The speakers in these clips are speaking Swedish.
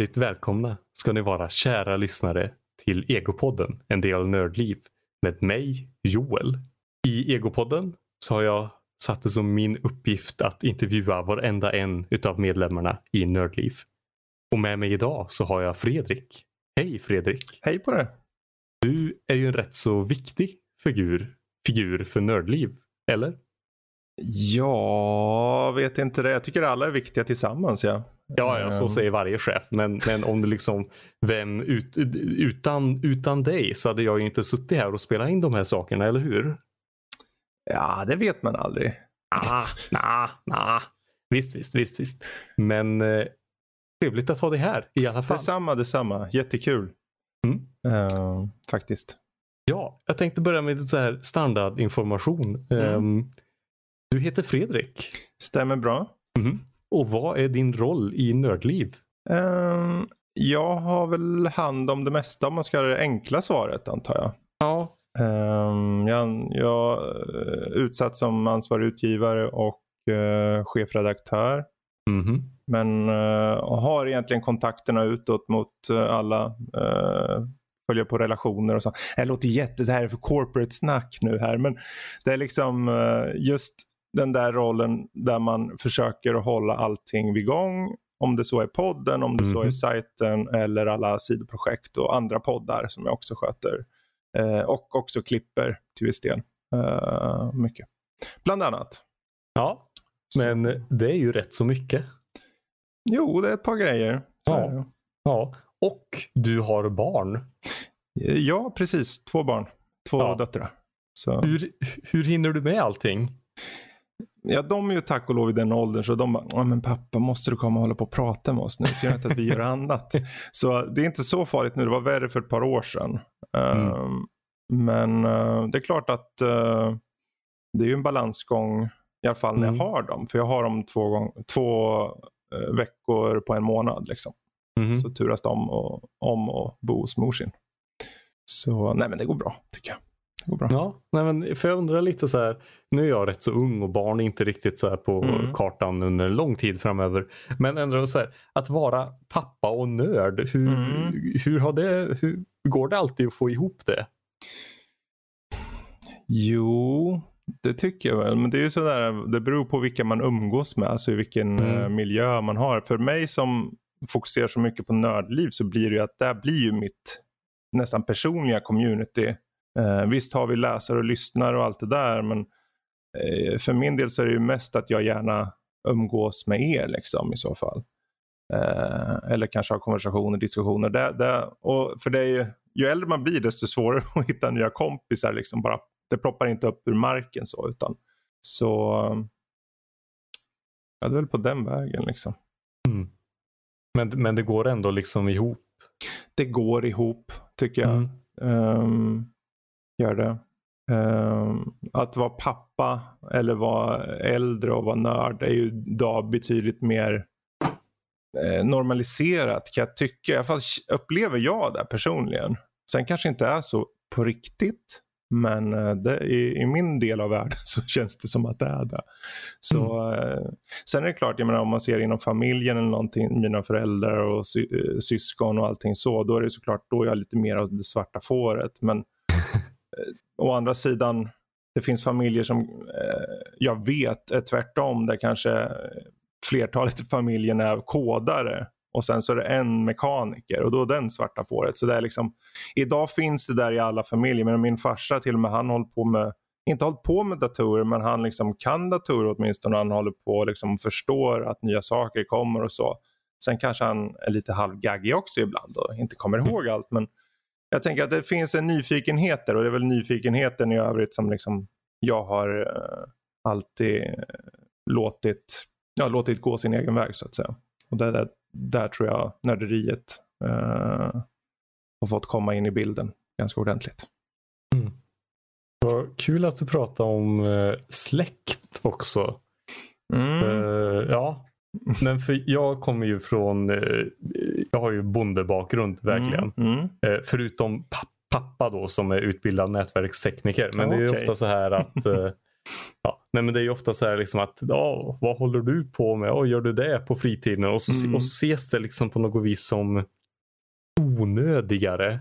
Hjärtligt välkomna ska ni vara kära lyssnare till Egopodden, en del av Nördliv med mig, Joel. I Egopodden så har jag satt det som min uppgift att intervjua varenda en utav medlemmarna i Nördliv. Och med mig idag så har jag Fredrik. Hej Fredrik! Hej på det! Du är ju en rätt så viktig figur, figur för Nördliv, eller? Ja, vet inte det. Jag tycker alla är viktiga tillsammans. Ja, ja, ja så Ehm. säger varje chef. Men, men om du liksom, vem ut, utan, utan dig så hade jag ju inte suttit här och spelat in de här sakerna, eller hur? Ja, det vet man aldrig. Ah, nah, nah. Visst, visst, visst, visst. Men eh, trevligt att ha dig här i alla fall. Detsamma, detsamma. Jättekul. Mm. Eh, faktiskt. Ja, jag tänkte börja med lite så här standardinformation. Mm. Ehm, du heter Fredrik. Stämmer bra. Och vad är din roll i Nördliv? Eh, jag har väl hand om det mesta om man ska göra det enkla svaret antar jag. Ja. Eh, jag jag är utsatt som ansvarig utgivare och eh, chefredaktör. Mhm. Men eh, har egentligen kontakterna utåt mot eh, alla. Uh, följer på relationer och så. Det låter jätte, det här är för corporate snack nu här. Men det är liksom eh, just den där rollen där man försöker att hålla allting vid gång. Om det så är podden, om det så är Mhm. sajten eller alla sidoprojekt och andra poddar som jag också sköter. Eh, och också klipper till viss del. Eh, mycket. Bland annat. Ja, Så- men det är ju rätt så mycket. Jo, det är ett par grejer. Ja. Ja. Och du har barn. Ja, precis. Två barn. Två Ja. döttrar. Så, Hur, hur hinner du med allting? Ja, de är ju tack och lov i den åldern så de bara, "Ja, men pappa måste du komma och hålla på och prata med oss nu så gör inte att vi gör annat. Så det är inte så farligt nu, det var värre för ett par år sedan. Mm. Ehm, men eh, det är klart att eh, det är ju en balansgång i alla fall när Mm. jag har dem. För jag har dem två, gång, två eh, veckor på en månad. Liksom. Mhm. Så turas de och, om och bo hos morsin. Så nej men det går bra tycker jag. Det går bra. Ja, nej men för jag undrar lite så här. Nu är jag rätt så ung och barn är inte riktigt så här på Mm. kartan under en lång tid framöver. Men ändå så här, att vara pappa och nörd. Hur, Mm. hur, har det, hur går det alltid att få ihop det? Jo, det tycker jag väl. Men det är ju sådär, det beror på vilka man umgås med, alltså vilken Mm. eh, miljö man har. För mig som fokuserar så mycket på nördliv så blir det ju att det blir ju mitt nästan personliga community. Eh, visst har vi läsare och lyssnare och allt det där men eh, för min del så är det ju mest att jag gärna umgås med er liksom i så fall. Eh, eller kanske ha konversationer, diskussioner. Det, det, och för det är ju, ju äldre man blir desto svårare att hitta nya kompisar. Liksom bara, det ploppar inte upp ur marken så. Utan, så ja, det är väl på den vägen liksom. Men, men det går ändå liksom ihop. Det går ihop tycker jag. Mm. Ehm, gör det. Ehm, att vara pappa eller vara äldre och vara nörd är ju idag betydligt mer eh, normaliserat kan jag tycka. I alla fall upplever jag det personligen. Sen kanske inte är så på riktigt. Men eh, det, i, i min del av världen så känns det som att det är det. Så, eh, sen är det klart, jag menar, om man ser inom familjen eller någonting, mina föräldrar och sy, syskon och allting så, då är det såklart då är jag lite mer av det svarta fåret. Men Eh, å andra sidan, det finns familjer som eh, jag vet är tvärtom, där kanske eh, flertalet i familjen är kodare och sen så är det en mekaniker och då är den svarta fåret. Så det är liksom, idag finns det där i alla familjer, men min farsa till och med, han håller på med inte hållit på med datorer men han liksom kan datorer åtminstone. Han håller på och liksom förstår att nya saker kommer och så. Sen kanske han är lite halvgaggig också ibland och inte kommer ihåg allt. Men jag tänker att det finns en nyfikenhet där och det är väl nyfikenheten i övrigt som liksom jag har eh, alltid eh, låtit, ja, låtit gå sin egen väg så att säga. Och där, där, där tror jag nörderiet eh, har fått komma in i bilden ganska ordentligt. Vad kul att du pratar om eh, släkt också. Mm. Eh, ja, men för jag kommer ju från, eh, jag har ju bondebakgrund verkligen. Mm. Mm. Förutom pa- pappa då som är utbildad nätverkstekniker. Men det är ju Okej. ofta så här att eh, Ja, nej men det är ju ofta så här liksom att ja, vad håller du på med? Och gör du det på fritiden? Och så, Mm. och så ses det liksom på något vis som onödigare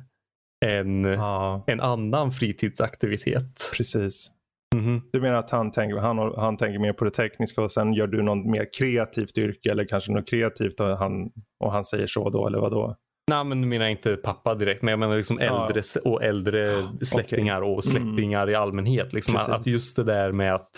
än Ja, en annan fritidsaktivitet. precis. Mhm. Du menar att han tänker, han, han tänker mer på det tekniska och sen gör du något mer kreativt yrke eller kanske något kreativt och han, och han säger så då eller vad då? Nej, men nu menar jag inte pappa direkt, men jag menar liksom Ja. äldre s- och äldre släktingar och släktingar i allmänhet. Liksom Precis. att just det där med att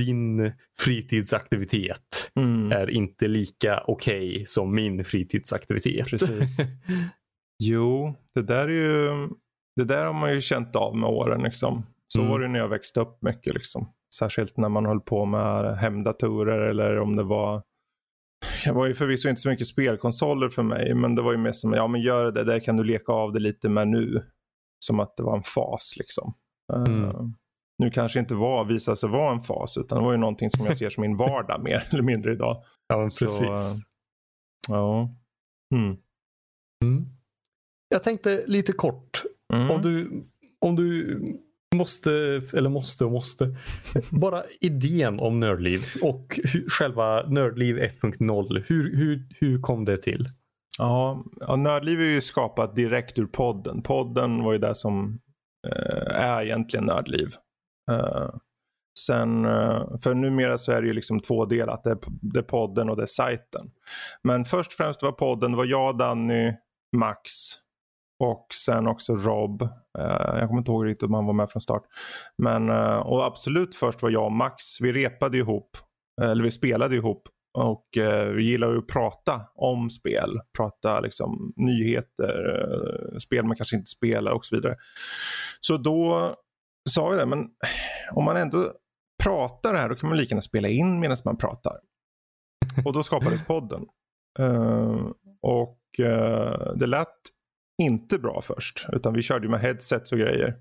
din fritidsaktivitet Mm. är inte lika okej som min fritidsaktivitet. Precis. Jo, det där är ju, det där har man ju känt av med åren liksom. Så Mm. var det när jag växte upp mycket liksom. Särskilt när man höll på med hemdatorer eller om det var jag var ju förvisso inte så mycket spelkonsoler för mig men det var ju mer som, ja men gör det, där kan du leka av det lite med nu. Som att det var en fas liksom. Eh, Mm. nu kanske inte var, visade sig vara en fas utan det var ju någonting som jag ser som min vardag mer eller mindre idag. Ja, men Så, precis. eh, Ja. Mm. Mm. Jag tänkte lite kort. Mm. Om du, om du måste, eller måste och måste. Bara idén om Nördliv och hur, själva Nördliv 1.0. Hur, hur, hur kom det till? Ja, ja, Nördliv är ju skapat direkt ur podden. Podden var ju det som eh, är egentligen Nördliv. Eh, sen, eh, för numera så är det ju liksom tvådelat. Det är, det är podden och det är sajten. Men först och främst var podden, det var jag, Danny, Max och sen också Rob. Eh, jag kommer inte ihåg riktigt om han var med från start. Men, eh, och absolut först var jag och Max, vi repade ihop. Eller vi spelade ihop och eh, vi gillar ju att prata om spel. Prata liksom nyheter, spel man kanske inte spelar och så vidare. Så då sa vi det, men om man ändå pratar här då kan man lika gärna spela in medan man pratar. Och då skapades podden. Uh, och uh, det lät inte bra först. Utan vi körde med headsets och grejer.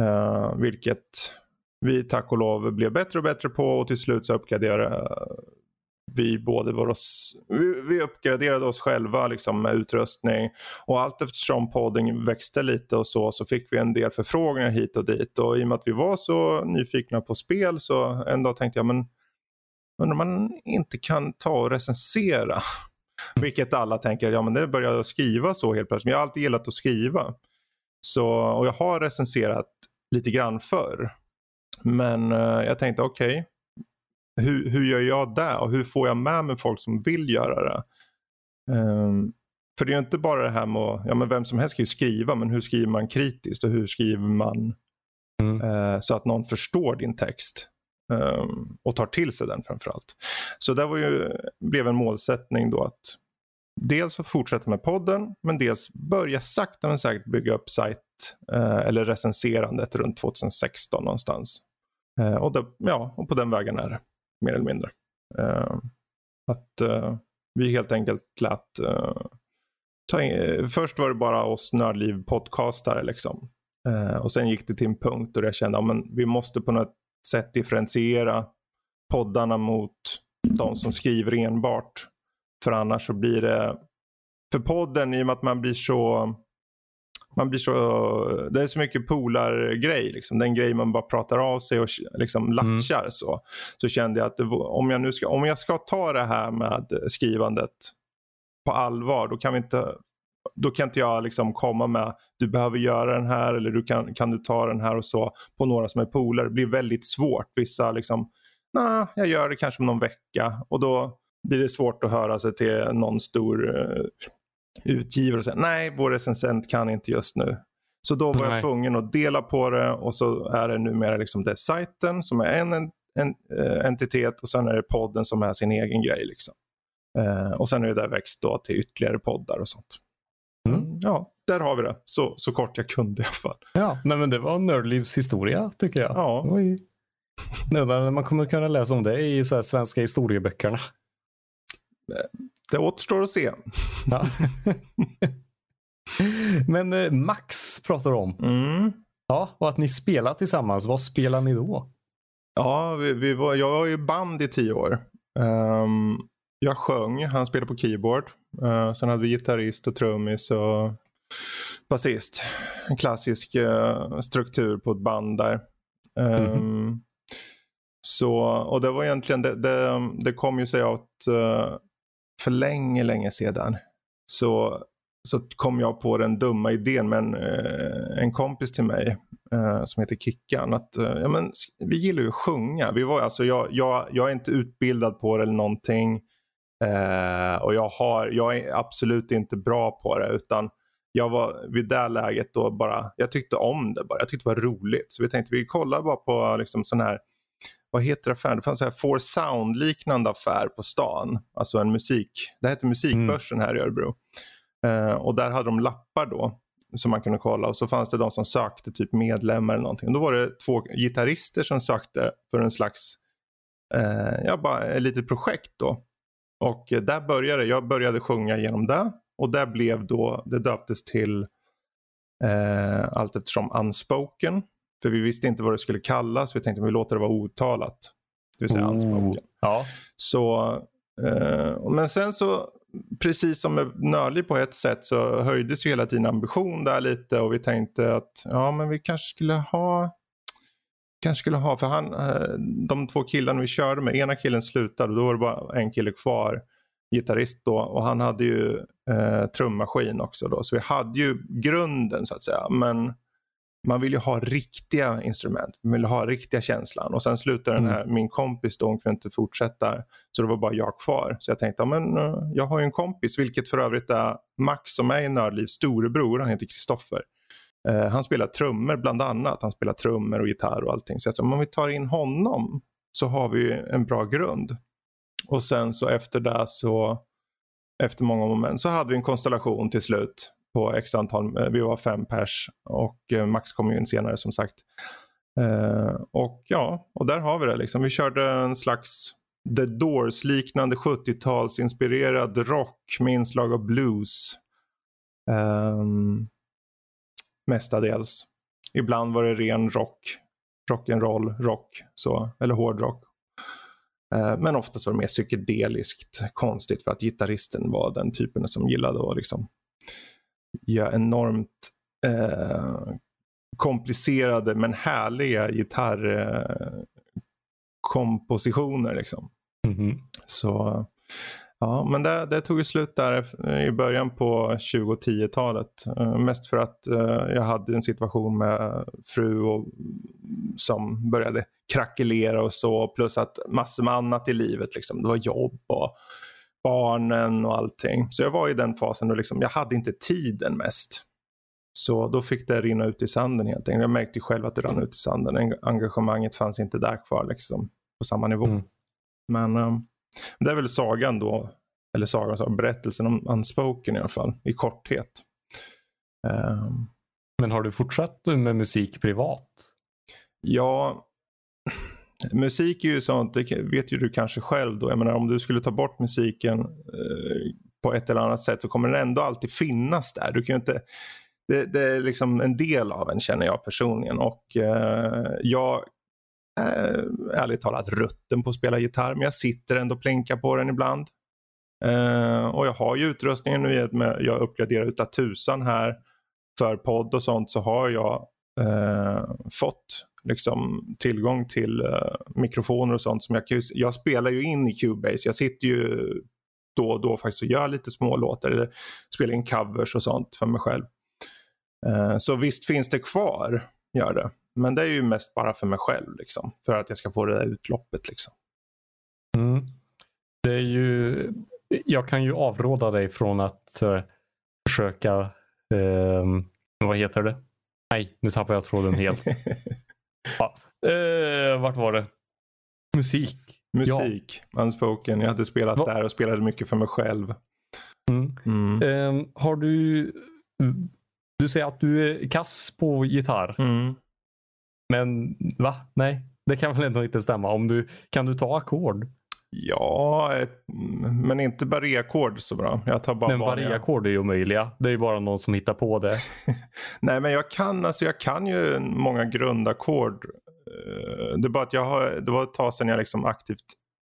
Uh, vilket vi tack och lov blev bättre och bättre på och till slut så uppgraderade eh, vi både var oss, vi, vi uppgraderade oss själva liksom med utrustning och allt eftersom podden växte lite och så så fick vi en del förfrågningar hit och dit och i och med att vi var så nyfikna på spel så en dag tänkte jag men undrar om man inte kan ta och recensera vilket alla tänker, ja men det började jag skriva så helt plötsligt. Men jag har alltid gillat att skriva. Så, och jag har recenserat lite grann förr. Men eh, jag tänkte okej, hur, hur gör jag det och hur får jag med mig folk som vill göra det? Ehm, för det är ju inte bara det här med att, ja men vem som helst kan ju skriva, men hur skriver man kritiskt och hur skriver man Mm. eh, så att någon förstår din text. Ehm, och tar till sig den framförallt. Så det var ju, blev en målsättning då att dels fortsätta med podden men dels börja sakta men säkert bygga upp sajt eh, eller recenserandet runt 2016 någonstans. Eh, och, det, ja, och på den vägen är det mer eller mindre. Eh, att eh, vi helt enkelt lät eh, ta in, först var det bara oss Nördliv podcastare liksom. Eh, och sen gick det till en punkt då jag kände att vi måste på något sätt differentiera poddarna mot de som skriver enbart. För annars så blir det, för podden i och med att man blir så, man blir så, det är så mycket polargrej liksom. Den grej man bara pratar av sig och liksom latchar så. Så kände jag att det, om jag nu ska, om jag ska ta det här med skrivandet på allvar då kan vi inte då kan inte jag liksom komma med du behöver göra den här eller du kan, kan du ta den här och så på några som är polare. Det blir väldigt svårt. Vissa liksom, nej, jag gör det kanske om någon vecka och då blir det svårt att höra sig till någon stor eh, utgivare och säga nej, vår recensent kan inte just nu. Så då var jag Nej. tvungen att dela på det och så är det numera liksom det sajten som är en, en, en eh, entitet och sen är det podden som är sin egen grej. Liksom. Eh, och sen är det där växt då till ytterligare poddar och sånt. Mm. Ja, där har vi det. Så, så kort jag kunde i alla fall. Ja, nej, men det var Nördlivs historia tycker jag. Ja. Ju- Nu, men man kommer kunna läsa om det i så svenska historieböckerna. Det återstår att se. Ja. men eh, Max pratar om. Mm. Ja, och att ni spelar tillsammans. Vad spelar ni då? Ja, vi, vi var, jag var i band i tio år. Ehm, jag sjöng, han spelade på keyboard. Uh, sen hade vi gitarrist och trummis och basist. En klassisk eh, struktur på ett band där. Ehm, Så, och det var egentligen, det, det, det kom ju sig att uh, för länge, länge sedan så, så kom jag på den dumma idén med en, uh, en kompis till mig uh, som heter Kickan. Att, ja, men, vi gillar ju att sjunga. Vi var, alltså, jag, jag, jag är inte utbildad på det eller någonting. Eh, och jag, har, jag är absolut inte bra på det utan jag var vid det läget då bara, jag tyckte om det bara. Jag tyckte det var roligt. Så vi tänkte vi kollar bara på liksom sån här vad heter affären? Det fanns en For Sound-liknande affär på stan. Alltså en musik, det hette Musikbörsen här i Örebro. Eh, och där hade de lappar då som man kunde kolla och så fanns det de som sökte typ medlemmar eller någonting. Och då var det två gitarrister som sökte för en slags, eh, ja bara ett litet projekt då. Och uh, där började jag började sjunga genom det och det blev då, det döptes till eh, allt eftersom unspoken. För vi visste inte vad det skulle kallas. Vi tänkte att vi låter det vara otalat. Det vill säga oh. unspoken. Ja. Så, eh, men sen så, precis som med Nörli på ett sätt så höjdes ju hela tiden ambition där lite och vi tänkte att ja men vi kanske skulle ha kanske skulle ha, för han, eh, de två killarna vi körde med, ena killen slutade och då var det bara en kille kvar gitarrist då och han hade ju eh, trummaskin också då. Så vi hade ju grunden så att säga. Men man vill ju ha riktiga instrument. Man vill ha riktiga känslan. Och sen slutade den här, mm. min kompis då, hon kunde inte fortsätta. Så det var bara jag kvar. Så jag tänkte, ja, men uh, jag har ju en kompis, vilket för övrigt är Max som är i Nördlivs storebror. Han heter Kristoffer. Eh, han spelar trummor bland annat. Han spelar trummor och gitarr och allting. Så jag sa, om vi tar in honom så har vi en bra grund. Och sen så efter det så, efter många moment, så hade vi en konstellation till slut på x antal, eh, vi var fem pers och eh, Max kom ju in senare som sagt. Eh, och ja, och där har vi det liksom. Vi körde en slags The Doors liknande 70-talsinspirerad rock med inslag av blues. Um, mestadels. Ibland var det ren rock, rock'n'roll, rock, så, eller hårdrock. Uh, men oftast var det mer psykedeliskt konstigt för att gitarristen var den typen som gillade att liksom göra enormt eh, komplicerade men härliga gitarrkompositioner. Eh, liksom. Mm -hmm. Så Ja, men det, det tog slut där i början på 2010-talet. Uh, mest för att uh, jag hade en situation med fru och, som började krackelera och så. Plus att massor med annat i livet. Liksom. Det var jobb och barnen och allting. Så jag var i den fasen och liksom, jag hade inte tiden mest. Så då fick det rinna ut i sanden helt enkelt. Jag märkte själv att det rann ut i sanden. Engagemanget fanns inte där kvar liksom, på samma nivå. Mm. Men um, det är väl sagan då, eller sagan, berättelsen om Unspoken i alla fall, i korthet. Um, Men har du fortsatt med musik privat? Ja, musik är ju sånt, det vet ju du kanske själv då. Jag menar om du skulle ta bort musiken eh, på ett eller annat sätt så kommer den ändå alltid finnas där. Du kan inte, det, det är liksom en del av en känner jag personligen och eh, jag eh, ärligt talat rutten på att spela gitarr men jag sitter ändå och plänkar på den ibland. Eh, och jag har ju utrustningen nu i och med jag uppgraderar utav tusan här för podd och sånt så har jag eh, fått liksom, tillgång till eh, mikrofoner och sånt. som jag, jag spelar ju in i Cubase. Jag sitter ju då och då faktiskt och gör lite små låtar eller spelar in covers och sånt för mig själv. Eh, så visst finns det kvar, gör det. Men det är ju mest bara för mig själv, liksom, för att jag ska få det där utloppet. Liksom. Mm. Det är ju, jag kan ju avråda dig från att uh, försöka, uh, vad heter det? Nej, nu tappar jag tråden helt. Ja. Eh, vart var det? Musik. Musik. Ja. Unspoken. Jag hade spelat Va? där och spelade mycket för mig själv. Mm. Mm. Eh, har du... Du säger att du är kass på gitarr. Mm. Men va? Nej, det kan väl ändå inte stämma. Om du, kan du ta ackord? Ja, men inte barré-ackord så bra. Jag tar bara men barré-ackord är ju omöjliga. Det är ju bara någon som hittar på det. Nej, men jag kan, alltså, jag kan ju många grundackord. Eh, det är bara att jag har, det var ett tag sedan jag liksom aktivt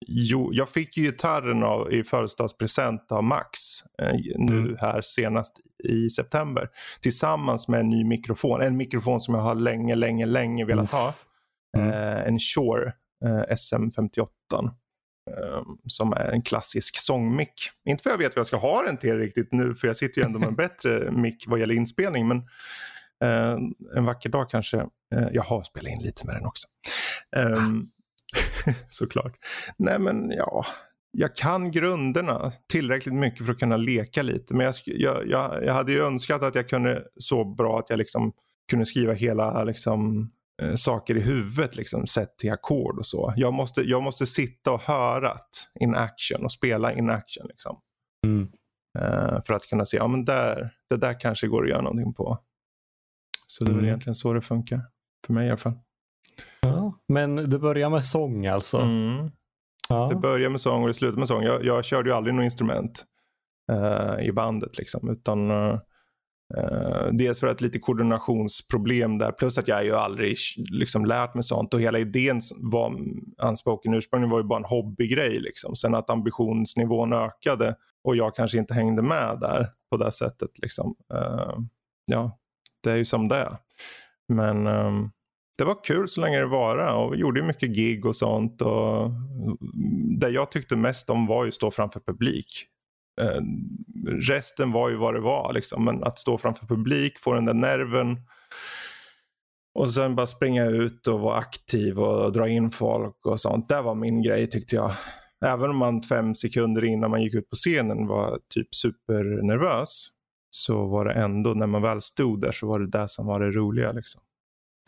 Jo, jag fick ju gitarren av, i födelsedagspresent av Max eh, nu mm. här senast i september. Tillsammans med en ny mikrofon. En mikrofon som jag har länge, länge, länge velat ha. Mm. Eh, en Shure eh, SM58. Eh, som är en klassisk sångmick. Inte för att jag vet vad jag ska ha den till riktigt nu för jag sitter ju ändå med en bättre mick vad gäller inspelning. Men eh, en vacker dag kanske. Eh, jag har spelat in lite med den också. Um, såklart. Nej men ja, jag kan grunderna tillräckligt mycket för att kunna leka lite. Men jag, jag, jag, jag hade ju önskat att jag kunde så bra att jag liksom kunde skriva hela liksom, eh, saker i huvudet liksom, sett till ackord och så. Jag måste, jag måste sitta och höra in action och spela in action. Liksom. Mm. Uh, för att kunna se, ja men där, det där kanske går att göra någonting på. Så det är mm. väl egentligen så det funkar. För mig i alla fall. Men du börjar med sång alltså? Mm. Ja. Det börjar med sång och det slutar med sång. Jag, jag körde ju aldrig något instrument uh, i bandet. Liksom, utan uh, Uh, dels för att lite koordinationsproblem där plus att jag ju aldrig liksom lärt mig sånt och hela idén var Unspoken ursprungligen var ju bara en hobbygrej liksom. Sen att ambitionsnivån ökade och jag kanske inte hängde med där på det sättet liksom. Uh, ja, det är ju som det är. Men um, det var kul så länge det var och vi gjorde mycket gig och sånt. Och det jag tyckte mest om var ju att stå framför publik. Eh, resten var ju vad det var liksom. Men att stå framför publik, få den där nerven. Och sen bara springa ut och vara aktiv och dra in folk och sånt. Det var min grej tyckte jag. Även om man fem sekunder innan man gick ut på scenen var typ supernervös. Så var det ändå, när man väl stod där så var det det som var det roliga. Liksom.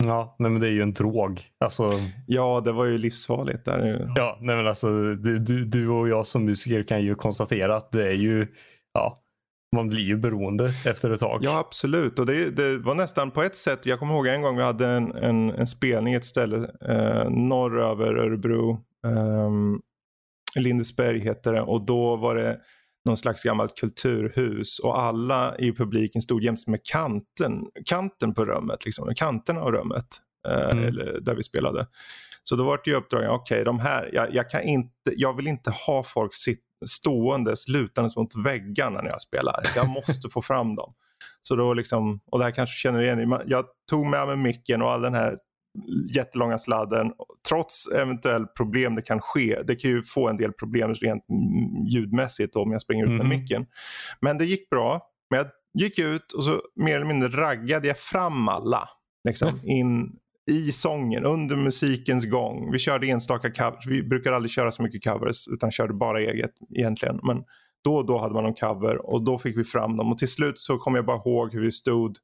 Ja, nej, men det är ju en drog. Alltså... Ja, det var ju livsfarligt. Där. Ja, nej, men alltså, du, du, du och jag som musiker kan ju konstatera att det är ju, ja, man blir ju beroende efter ett tag. Ja, absolut. Och det, det var nästan på ett sätt, jag kommer ihåg en gång vi hade en, en, en spelning ett ställe eh, norr över Örebro. Eh, Lindesberg heter det och då var det någon slags gammalt kulturhus och alla i publiken stod jäms med kanten, kanten på rummet, liksom, kanterna av rummet eh, mm. eller, där vi spelade. Så då var det ju uppdraget, okej okay, jag, jag, jag vill inte ha folk sitt, ståendes lutandes mot väggarna när jag spelar. Jag måste få fram dem. Så då liksom, och det här kanske känner igen Jag tog med mig micken och all den här jättelånga sladden. Trots eventuell problem det kan ske. Det kan ju få en del problem rent ljudmässigt om jag springer ut med mm. micken. Men det gick bra. Men jag gick ut och så mer eller mindre raggade jag fram alla. Liksom, mm. in i sången under musikens gång. Vi körde enstaka covers. Vi brukar aldrig köra så mycket covers utan körde bara eget egentligen. Men då och då hade man någon cover och då fick vi fram dem. Och till slut så kom jag bara ihåg hur vi stod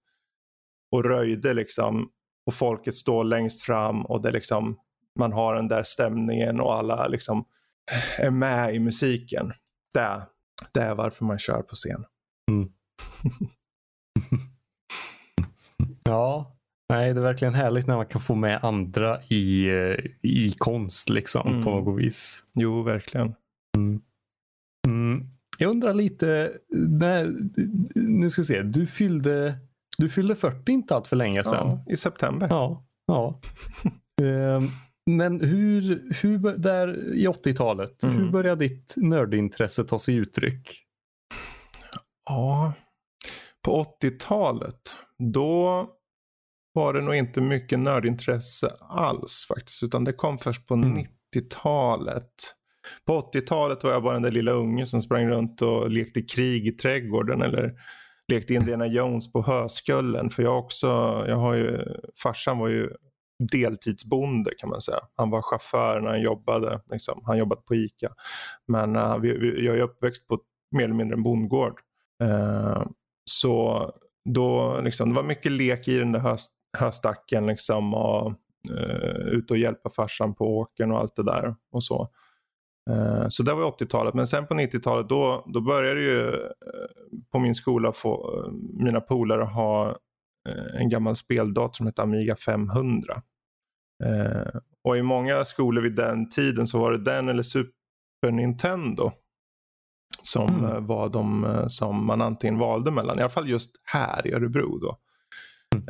och röjde liksom och folket står längst fram och det liksom, man har den där stämningen och alla liksom är med i musiken. Det, det är varför man kör på scen. Mm. ja, nej det är verkligen härligt när man kan få med andra i, i konst liksom mm. på något vis. Jo, verkligen. Mm. mm. Jag undrar lite, när, nu ska vi se, du fyllde du fyllde 40 inte allt för länge sedan. Ja, I september. Ja. ja. Ehm, men hur, hur där i 80-talet, mm. hur började ditt nördintresse ta sig uttryck? Ja, på 80-talet då var det nog inte mycket nördintresse alls faktiskt. Utan det kom först på mm. 90-talet. På 80-talet var jag bara den där lilla ungen som sprang runt och lekte krig i trädgården eller lekte Indiana Jones på höskullen. För jag också, jag har ju, farsan var ju deltidsbonde kan man säga. Han var chaufför när han jobbade. Liksom. Han jobbade på ICA. Men uh, vi, vi, jag är uppväxt på mer eller mindre en bondgård. Uh, så då, liksom, det var mycket lek i den där höst, höstacken liksom, och uh, ut och hjälpa farsan på åkern och allt det där. och så. Eh, så det var 80-talet. Men sen på 90-talet då, då började ju eh, på min skola få eh, mina polare ha en gammal speldator som hette Amiga 500. Och i många skolor vid den tiden så var det den eller Super Nintendo som mm. var de som man antingen valde mellan. I alla fall just här i Örebro då.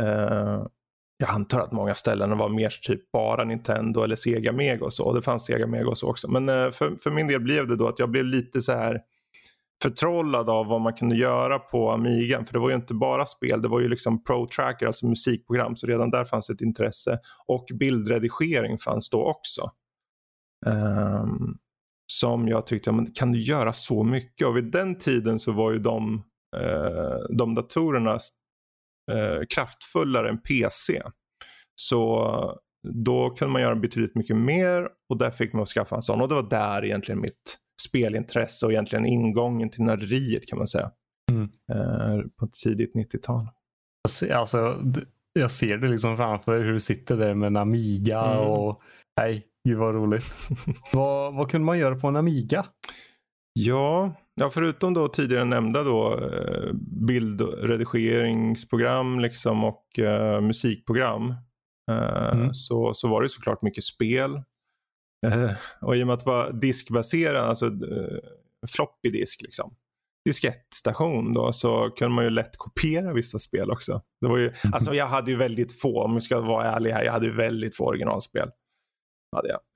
Mm jag antar att många ställen var mer typ bara Nintendo eller Sega Mega och så. Det fanns Sega Mega och så också. Men eh, för, för min del blev det då att jag blev lite så här förtrollad av vad man kunde göra på Amigan. För det var ju inte bara spel, det var ju liksom Pro Tracker, alltså musikprogram. Så redan där fanns ett intresse. Och bildredigering fanns då också. Um, som jag tyckte, men kan du göra så mycket? Och vid den tiden så var ju de, uh, de datorerna uh, kraftfullare än PC. Så då kunde man göra betydligt mycket mer och där fick man skaffa en sån. Och det var där egentligen mitt spelintresse och egentligen ingången till nörderiet kan man säga. Mm. Uh, på tidigt 90-tal. Alltså, jag ser det liksom framför hur du sitter där med en Amiga mm. och nej, gud vad roligt. vad, vad kunde man göra på en Amiga? Ja, ja förutom då tidigare nämnda då eh, bildredigeringsprogram liksom och uh, musikprogram uh, mm. så, så var det såklart mycket spel. Uh, och i och med att det var diskbaserat, alltså floppy disk liksom diskettstation då så kunde man ju lätt kopiera vissa spel också. Det var ju, mm. Alltså jag hade ju väldigt få, om vi ska vara ärliga här, jag hade ju väldigt få originalspel.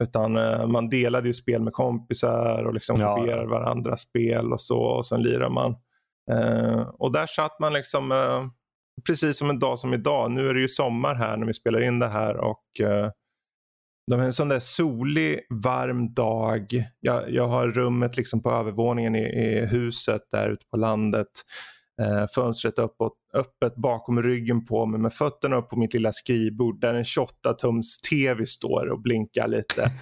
Utan uh, man delade ju spel med kompisar och liksom ja. kopierade varandras spel och så och sen lirade man. Uh, och där satt man liksom uh, precis som en dag som idag. Nu är det ju sommar här när vi spelar in det här och de är en sån där solig, varm dag. Jag, jag har rummet liksom på övervåningen i, i huset där ute på landet. Eh, fönstret uppåt, öppet bakom ryggen på mig med fötterna upp på mitt lilla skrivbord där en 28-tums tv står och blinkar lite.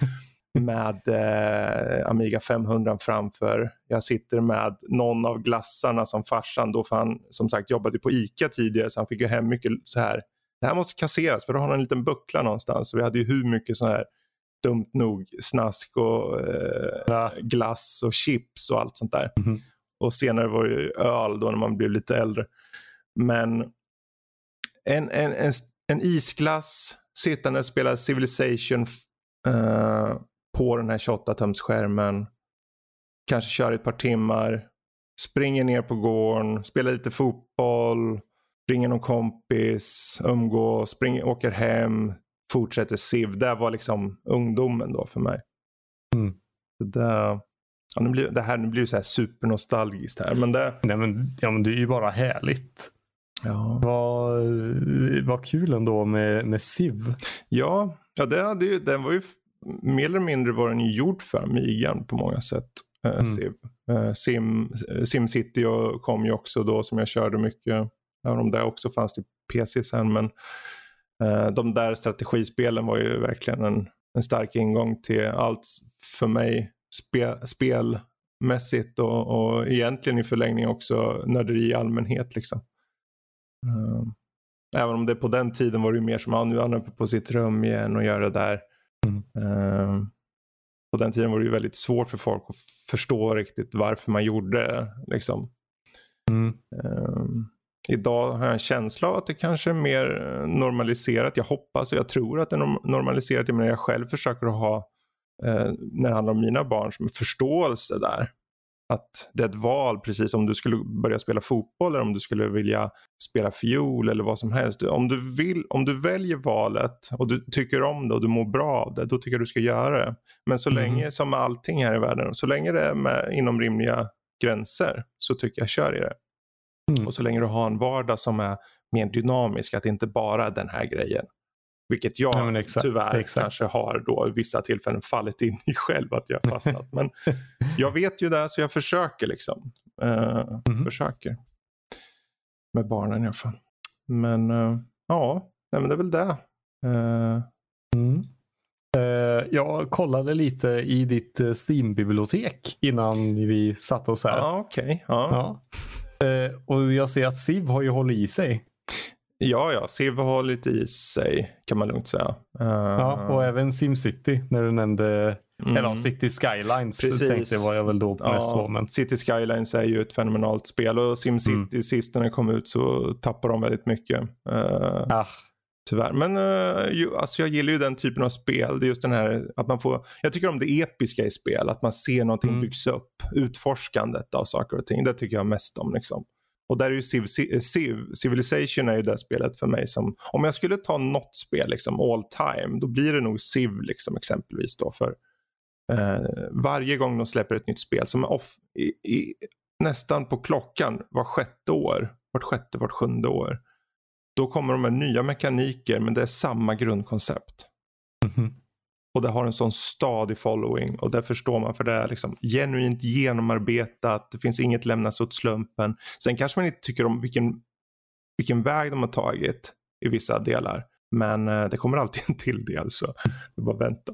med eh, Amiga 500 framför. Jag sitter med någon av glassarna som farsan då för han som sagt jobbade på ICA tidigare så han fick ju hem mycket så här det här måste kasseras för då har han en liten buckla någonstans. Så vi hade ju hur mycket så här dumt nog snask och eh, ja. glass och chips och allt sånt där. Mm. Och senare var det ju öl då när man blev lite äldre. Men en, en, en, en isglass, sittande och spela Civilization uh, på den här 28-tums skärmen. Kanske köra ett par timmar. Springer ner på gården, spelar lite fotboll ringer någon kompis, umgås, springer, åker hem, fortsätter SIV. Det var liksom ungdomen då för mig. Mm. Så det, ja, nu blir, det här nu blir så här supernostalgiskt här. Men det... Nej, men, ja, men det är ju bara härligt. Ja. Vad, vad kul ändå med, med SIV. Ja, ja det hade ju, den var ju mer eller mindre var den ju gjord för Amigan på många sätt. Eh, mm. SIV. Eh, Sim, Simcity kom ju också då som jag körde mycket. Även om det också fanns till PC sen. Men eh, de där strategispelen var ju verkligen en, en stark ingång till allt för mig spe, spelmässigt och, och egentligen i förlängning också nörderi i allmänhet. Liksom. Uh, även om det på den tiden var det mer som att ah, nu är han uppe på sitt rum igen och gör det där. Mm. Uh, på den tiden var det ju väldigt svårt för folk att förstå riktigt varför man gjorde det. Liksom. Mm. Um, Idag har jag en känsla av att det kanske är mer normaliserat. Jag hoppas och jag tror att det är normaliserat. Jag menar jag själv försöker att ha, eh, när det handlar om mina barn, som förståelse där. Att det är ett val precis som du skulle börja spela fotboll eller om du skulle vilja spela fiol eller vad som helst. Om du, vill, om du väljer valet och du tycker om det och du mår bra av det, då tycker jag du ska göra det. Men så mm. länge, som med allting här i världen, så länge det är med, inom rimliga gränser så tycker jag kör i det. Mm. Och så länge du har en vardag som är mer dynamisk, att det inte bara är den här grejen. Vilket jag ja, exakt, tyvärr exakt. kanske har då i vissa tillfällen fallit in i själv att jag fastnat. men jag vet ju det så jag försöker liksom. Uh, mm. Försöker. Med barnen i alla fall. Men uh, ja, nej, men det är väl det. Uh... Mm. Jag kollade lite i ditt Steam-bibliotek innan vi satte oss här. Ah, okay. ja, ja. Och jag ser att Siv har ju hållit i sig. Ja, ja, Siv har hållit i sig kan man lugnt säga. Uh, ja, och även SimCity när du nämnde, mm. eller City Skylines Precis. tänkte var jag väl då ja, mest på. Men... City Skylines är ju ett fenomenalt spel och SimCity mm. sist när det kom ut så tappade de väldigt mycket. Uh, ah. Tyvärr. Men uh, ju, alltså jag gillar ju den typen av spel. Det är just den här att man får, jag tycker om det episka i spel. Att man ser någonting mm. byggs upp. Utforskandet av saker och ting. Det tycker jag mest om. Liksom. Och där är ju Civ, Civ, Civilization är ju det spelet för mig som, om jag skulle ta något spel liksom all time, då blir det nog Civ liksom exempelvis då för eh, varje gång de släpper ett nytt spel som är off, i, i, nästan på klockan var sjätte år, vart sjätte, vart sjunde år då kommer de med nya mekaniker men det är samma grundkoncept. Mm -hmm och det har en sån stadig following och det förstår man för det är liksom genuint genomarbetat. Det finns inget lämnas åt slumpen. Sen kanske man inte tycker om vilken, vilken väg de har tagit i vissa delar. Men eh, det kommer alltid en till del så det är bara att vänta.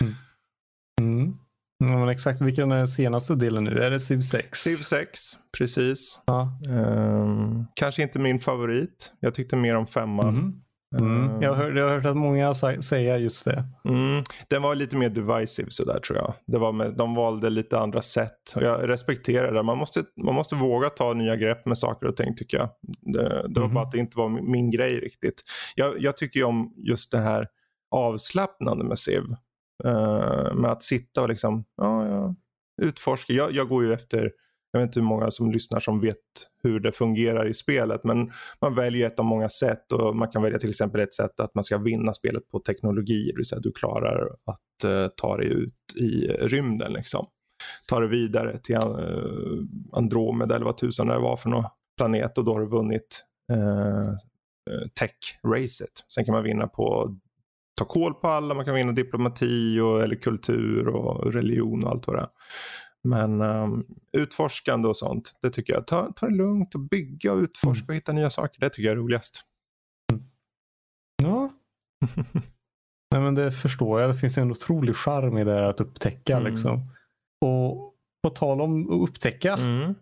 mm. Ja, men exakt, vilken är den senaste delen nu? Är det Civ 6? Civ 6, precis. Ja. Um, kanske inte min favorit. Jag tyckte mer om femman. Mm. Mm. Jag, har hört, jag har hört att många säger just det. Mm. Den var lite mer divisive sådär tror jag. Det var med, de valde lite andra sätt. Och jag respekterar det. Man måste, man måste våga ta nya grepp med saker och ting tycker jag. Det, det var mm. bara att det inte var min, min grej riktigt. Jag, jag tycker ju om just det här avslappnande med Civ. Uh, med att sitta och liksom, ja, ja utforska. Jag, jag går ju efter jag vet inte hur många som lyssnar som vet hur det fungerar i spelet men man väljer ett av många sätt och man kan välja till exempel ett sätt att man ska vinna spelet på teknologi, det vill säga att du klarar att uh, ta dig ut i rymden liksom. Ta dig vidare till uh, Andromeda eller vad tusan det var för någon planet och då har du vunnit uh, tech-racet. Sen kan man vinna på ta koll på alla, man kan vinna diplomati och, eller kultur och religion och allt vad det är. Men um, utforskande och sånt, det tycker jag. Ta, ta det lugnt och bygga och utforska och hitta nya saker. Det tycker jag är roligast. Ja. Nej, men det förstår jag. Det finns en otrolig charm i det att upptäcka. Mm. Liksom. Och på tal om att upptäcka. Mm.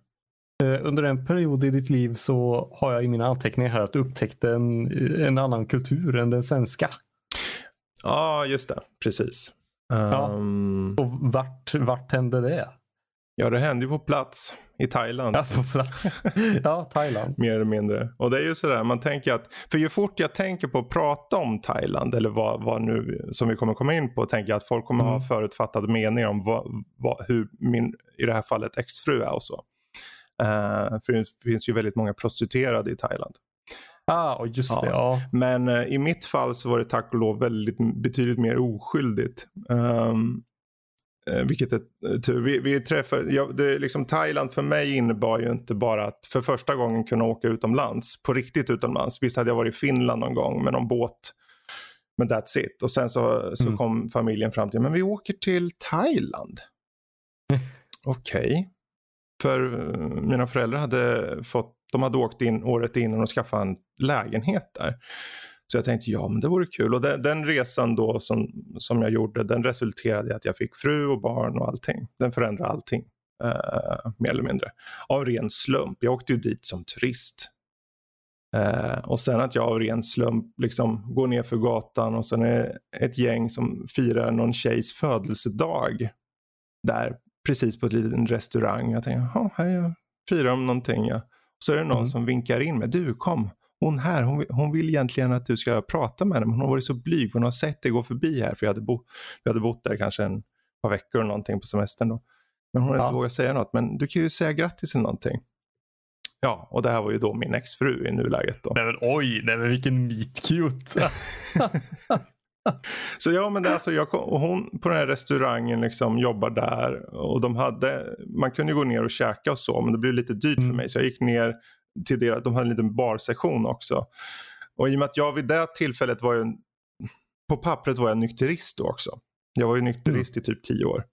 Eh, under en period i ditt liv så har jag i mina anteckningar här att du upptäckte en, en annan kultur än den svenska. Ja, just det. Precis. Ja. Um... Och vart, vart hände det? Ja, det hände ju på plats i Thailand. Ja, på plats. Ja, Thailand. Mer eller mindre. Och det är ju sådär, man tänker att, för ju fort jag tänker på att prata om Thailand eller vad, vad nu som vi kommer komma in på, tänker jag att folk kommer mm. ha förutfattade meningar om vad, vad, hur min, i det här fallet exfru är och så. Uh, för det finns ju väldigt många prostituerade i Thailand. Ah, just ja. det. Ja. Men uh, i mitt fall så var det tack och lov väldigt, betydligt mer oskyldigt. Um, vilket är eh, tur. Vi, vi träffade, ja, det, liksom Thailand för mig innebar ju inte bara att för första gången kunna åka utomlands, på riktigt utomlands. Visst hade jag varit i Finland någon gång med någon båt. Men that's it. Och sen så, så mm. kom familjen fram till, men vi åker till Thailand. Okej. Okay. För uh, mina föräldrar hade fått, de hade åkt in året innan och skaffat en lägenhet där. Så jag tänkte ja men det vore kul och den, den, resan då som, som jag gjorde den resulterade i att jag fick fru och barn och allting. Den förändrade allting. Uh, mer eller mindre. Av ren slump. Jag åkte ju dit som turist. Uh, och sen att jag av ren slump liksom går ner för gatan och sen är ett gäng som firar någon tjejs födelsedag. Där precis på en liten restaurang. Jag tänker, jaha, här firar de någonting. Ja. Så är det någon mm. som vinkar in mig. Du kom, hon här, hon, hon vill egentligen att du ska prata med henne men hon har varit så blyg. Hon har sett dig gå förbi här för jag hade, bo, jag hade bott där kanske en par veckor eller någonting på semestern då. Men hon har ja. inte vågat säga något. Men du kan ju säga grattis eller någonting. Ja, och det här var ju då min exfru i nuläget. Då. Nej men oj, nej men vilken meet cute. så ja, men det, alltså, jag kom, och hon på den här restaurangen liksom jobbar där och de hade, man kunde gå ner och käka och så men det blev lite dyrt mm. för mig så jag gick ner till deras, de hade en liten barsektion också. Och i och med att jag vid det tillfället var ju, på pappret var jag nykterist då också. Jag var ju nykterist mm. i typ tio år.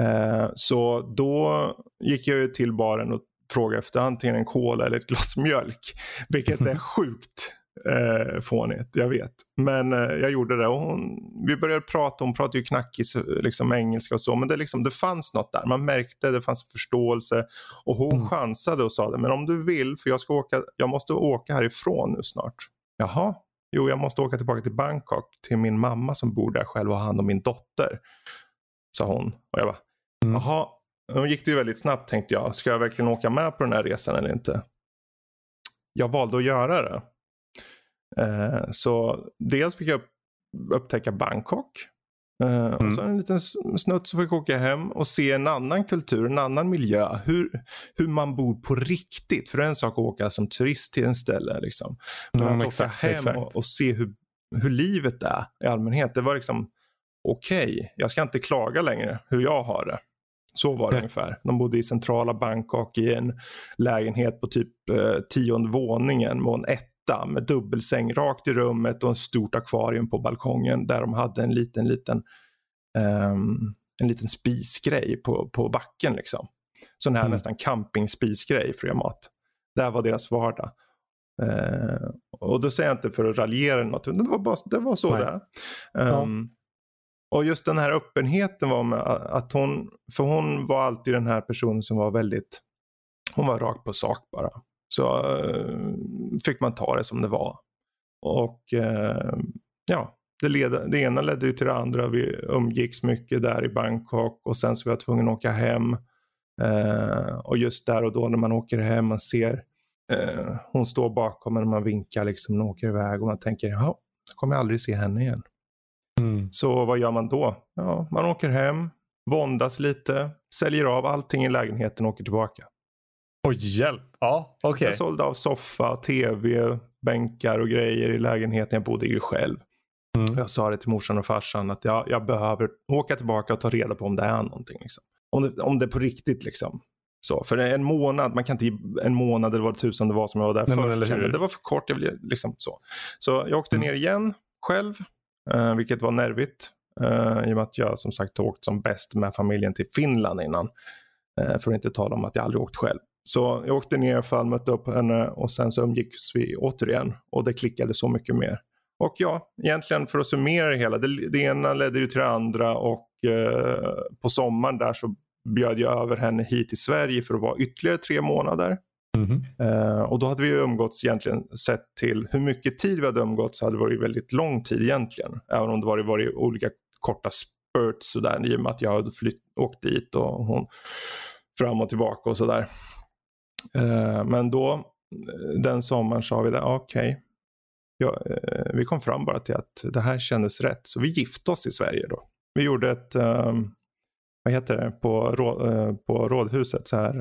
Eh, så då gick jag ju till baren och frågade efter antingen en cola eller ett glas mjölk. Vilket är sjukt eh, fånigt, jag vet. Men eh, jag gjorde det och hon, vi började prata, hon pratade ju knackis liksom engelska och så. Men det, liksom, det fanns något där, man märkte det fanns förståelse. Och hon mm. chansade och sa det, men om du vill, för jag, ska åka, jag måste åka härifrån nu snart. Jaha, jo jag måste åka tillbaka till Bangkok till min mamma som bor där själv och har hand om min dotter. Sa hon. Och jag bara, mm. jaha, då gick det ju väldigt snabbt tänkte jag. Ska jag verkligen åka med på den här resan eller inte? Jag valde att göra det. Eh, så dels fick jag upptäcka Bangkok. Mm. Och så en liten snutt så fick jag åka hem och se en annan kultur, en annan miljö. Hur, hur man bor på riktigt. För det är en sak att åka som turist till en ställe. Liksom. Men mm, att exakt, åka hem exakt. och, och, se hur, hur livet är i allmänhet. Det var liksom okej, okay, jag ska inte klaga längre hur jag har det. Så var det mm. ungefär. De bodde i centrala Bangkok i en lägenhet på typ eh, tionde våningen med en ett etta med dubbelsäng rakt i rummet och en stort akvarium på balkongen där de hade en liten, liten um, en liten spisgrej på, på backen. Liksom. Sån här mm. nästan campingspisgrej för att göra mat. Det var deras vardag. Uh, och då säger jag inte för att raljera eller något, det var, bara, det var så Nej. det um, Och just den här öppenheten var med att hon, för hon var alltid den här personen som var väldigt, hon var rakt på sak bara. Så uh, fick man ta det som det var. Och uh, ja, det, led, det ena ledde ju till det andra. Vi umgicks mycket där i Bangkok och sen så var jag tvungen att åka hem. Uh, och just där och då när man åker hem, man ser uh, hon står bakom en och man vinkar liksom och åker iväg och man tänker, ja, jag kommer aldrig se henne igen. Mm. Så vad gör man då? Ja, man åker hem, våndas lite, säljer av allting i lägenheten och åker tillbaka. Oj, hjälp. Ja. Okay. Jag sålde av soffa, tv, bänkar och grejer i lägenheten. Jag bodde ju själv. Mm. Jag sa det till morsan och farsan att jag, jag behöver åka tillbaka och ta reda på om det är någonting. Liksom. Om, det, om det är på riktigt liksom. Så, för en månad, man kan inte en månad eller vad tusan det var som jag var där Nej, först. Det var för kort, jag ville liksom så. Så jag åkte mm. ner igen själv, eh, vilket var nervigt. Eh, I och med att jag som sagt åkt som bäst med familjen till Finland innan. Eh, för att inte tala om att jag aldrig åkt själv. Så jag åkte ner i alla fall, mötte upp henne och sen så umgicks vi återigen. Och det klickade så mycket mer. Och ja, egentligen för att summera det hela. Det, det ena ledde ju till det andra och eh, på sommaren där så bjöd jag över henne hit till Sverige för att vara ytterligare tre månader. Mm. Eh, och då hade vi umgåtts egentligen sett till hur mycket tid vi hade umgåtts så hade det varit väldigt lång tid egentligen. Även om det varit, varit olika korta spurts sådär i och med att jag hade flytt, åkt dit och hon fram och tillbaka och sådär. Eh, men då eh, den sommaren sa vi det, okej, okay, ja, eh, vi kom fram bara till att det här kändes rätt. Så vi gifte oss i Sverige då. Vi gjorde ett, um, vad heter det, på, uh, på rådhuset så här.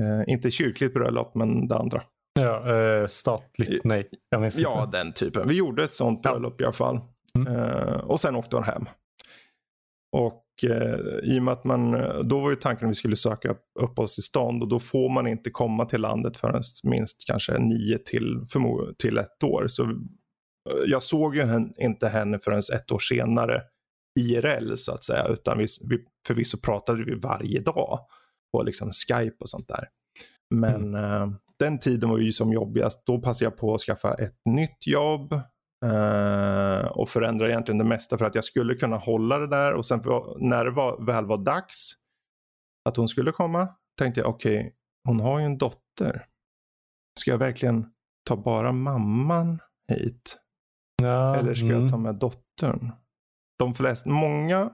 Uh, inte kyrkligt bröllop men det andra. Ja, uh, statligt, nej. Ja, inte. den typen. Vi gjorde ett sånt bröllop ja. i alla fall. Mm. och sen åkte hon hem. Och eh, i och med att man, då var ju tanken att vi skulle söka uppehållstillstånd och då får man inte komma till landet förrän minst kanske nio till, till ett år. Så eh, jag såg ju henne, inte henne förrän ett år senare IRL så att säga, utan vi, vi, förvisso pratade vi varje dag på liksom Skype och sånt där. Men mm. eh, den tiden var ju som jobbigast. Då passade jag på att skaffa ett nytt jobb. Uh, och förändra egentligen det mesta för att jag skulle kunna hålla det där och sen när det var, väl var dags att hon skulle komma tänkte jag okej, okay, hon har ju en dotter. Ska jag verkligen ta bara mamman hit? Ja, Eller ska mm. jag ta med dottern? De flesta, många,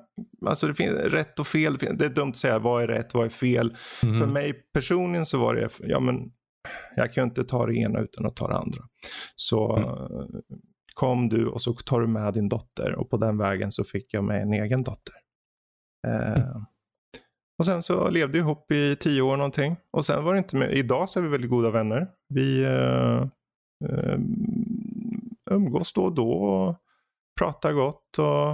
alltså det finns rätt och fel. Det är dumt att säga vad är rätt, vad är fel. Mm. För mig personligen så var det, ja men jag kan ju inte ta det ena utan att ta det andra. Så mm kom du och så tar du med din dotter och på den vägen så fick jag med en egen dotter. Eh, och sen så levde vi ihop i tio år någonting och sen var det inte med. Idag så är vi väldigt goda vänner. Vi eh, eh, umgås då och då och pratar gott och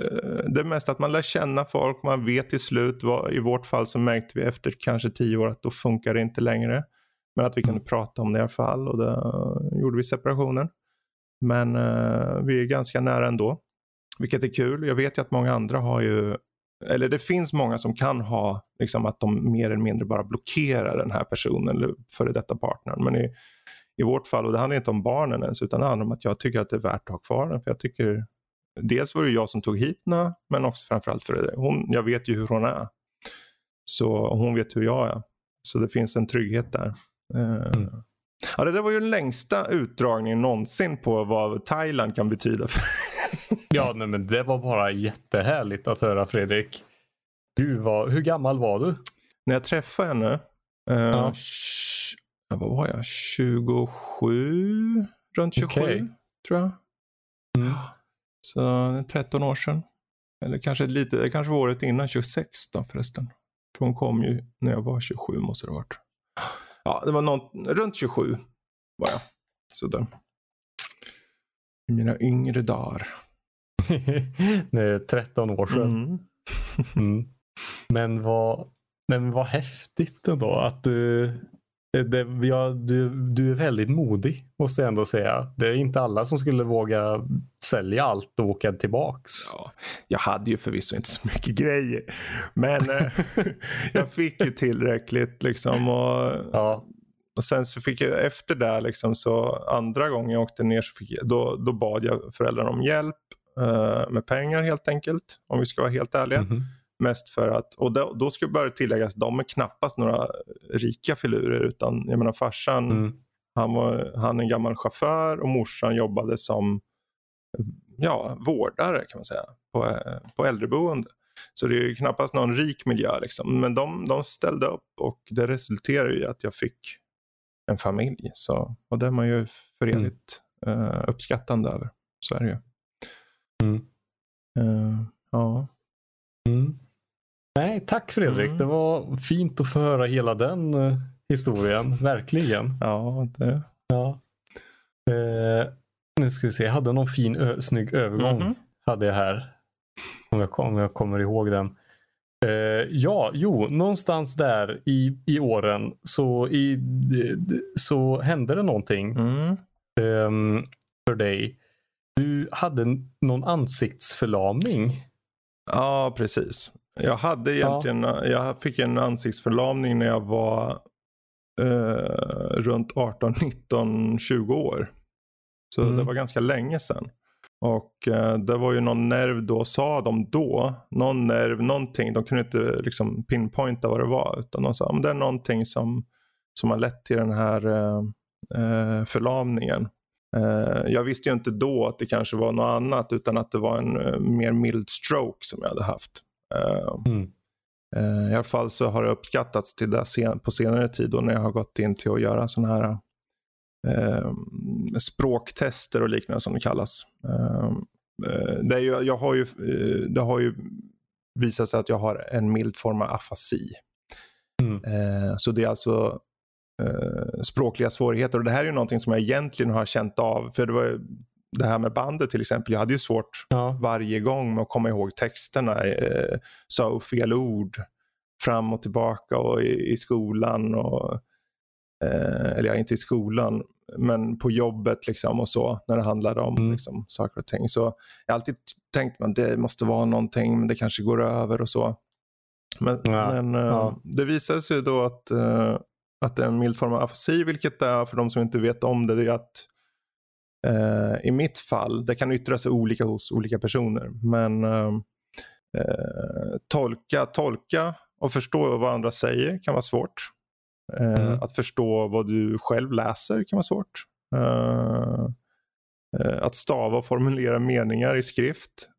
eh, det mest att man lär känna folk, man vet till slut, vad, i vårt fall så märkte vi efter kanske tio år att då funkar det inte längre. Men att vi kunde prata om det i alla fall och då gjorde vi separationen. Men eh, vi är ganska nära ändå. Vilket är kul. Jag vet ju att många andra har ju, eller det finns många som kan ha liksom att de mer eller mindre bara blockerar den här personen eller före detta partnern. Men i, i vårt fall, och det handlar inte om barnen ens, utan det handlar om att jag tycker att det är värt att ha kvar den. För jag tycker, dels var det jag som tog hit henne, men också framförallt för det. Hon, jag vet ju hur hon är. Så hon vet hur jag är. Så det finns en trygghet där. Eh, mm. Ja, det där var ju den längsta utdragningen någonsin på vad Thailand kan betyda. För. ja, nej, men det var bara jättehärligt att höra Fredrik. Gud, vad, hur gammal var du? När jag träffade henne, uh, ja. vad var jag, 27? Runt 27 okay. tror jag. Mm. Så 13 år sedan. Eller kanske lite, kanske var året innan 26 då förresten. För hon kom ju när jag var 27 måste det ha varit. Ja, det var någon, runt 27 var jag. Sådär. I mina yngre dagar. Nej, 13 år sedan. Mm. mm. Men vad, men vad häftigt ändå att du det, ja, du, du är väldigt modig måste jag ändå säga. Det är inte alla som skulle våga sälja allt och åka tillbaks. Ja, jag hade ju förvisso inte så mycket grejer. Men eh, jag fick ju tillräckligt liksom. Och, Ja. och sen så fick jag efter det liksom så andra gången jag åkte ner så fick jag, då, då bad jag föräldrarna om hjälp eh, med pengar helt enkelt. Om vi ska vara helt ärliga. Mhm. Mest för att, och då, då ska bara tilläggas, de är knappast några rika filurer utan jag menar farsan, Mm. han var han är en gammal chaufför och morsan jobbade som ja, vårdare kan man säga på, på äldreboende. Så det är ju knappast någon rik miljö liksom. Men de, de ställde upp och det resulterade i att jag fick en familj. Så, och det är man ju för Mm. eh, uppskattande över. Så är det ju. Mm. Eh, ja. Mm. Nej, tack Fredrik. Mm. Det var fint att få höra hela den eh, historien. Verkligen. ja, det... Ja. Eh, nu ska vi se. Jag hade någon fin, ö- snygg övergång. Mhm. Hade jag här. Om jag, om jag kommer ihåg den. Eh, ja, jo, någonstans där i, i åren så, i, så hände det någonting Mm. ehm, för dig. Du hade någon ansiktsförlamning. Ja, precis. Jag hade egentligen, jag fick en ansiktsförlamning när jag var eh, runt 18, 19, 20 år. Så Mm. det var ganska länge sedan. Och eh, det var ju någon nerv då, sa de då, någon nerv, någonting. De kunde inte liksom pinpointa vad det var. Utan de sa, men det är någonting som, som har lett till den här eh, eh, förlamningen. Eh, jag visste ju inte då att det kanske var något annat utan att det var en eh, mer mild stroke som jag hade haft. Eh, Mm. eh, I alla fall så har det uppskattats till det sen, på senare tid då när jag har gått in till att göra sådana här eh, språktester och liknande som det kallas. Eh, eh, det, är ju, jag har ju, eh, det har ju visat sig att jag har en mild form av afasi. Mm. Eh, så det är alltså språkliga svårigheter. Och det här är ju någonting som jag egentligen har känt av. För det var ju det här med bandet till exempel. Jag hade ju svårt Ja. varje gång med att komma ihåg texterna. Eh, sa fel ord fram och tillbaka och i, i skolan. Och, eh, eller ja, inte i skolan, men på jobbet liksom och så. När det handlade om Mm. liksom, saker och ting. Så jag har alltid tänkt att det måste vara någonting, men det kanske går över och så. Men, Ja, men eh, ja. det visade sig då att, eh, att det är en mild form av afasi, vilket det är för de som inte vet om det. det är att eh, I mitt fall, det kan yttra sig olika hos olika personer. Men eh, tolka, tolka och förstå vad andra säger kan vara svårt. Mm. Att förstå vad du själv läser kan vara svårt. Att stava och formulera meningar i skrift.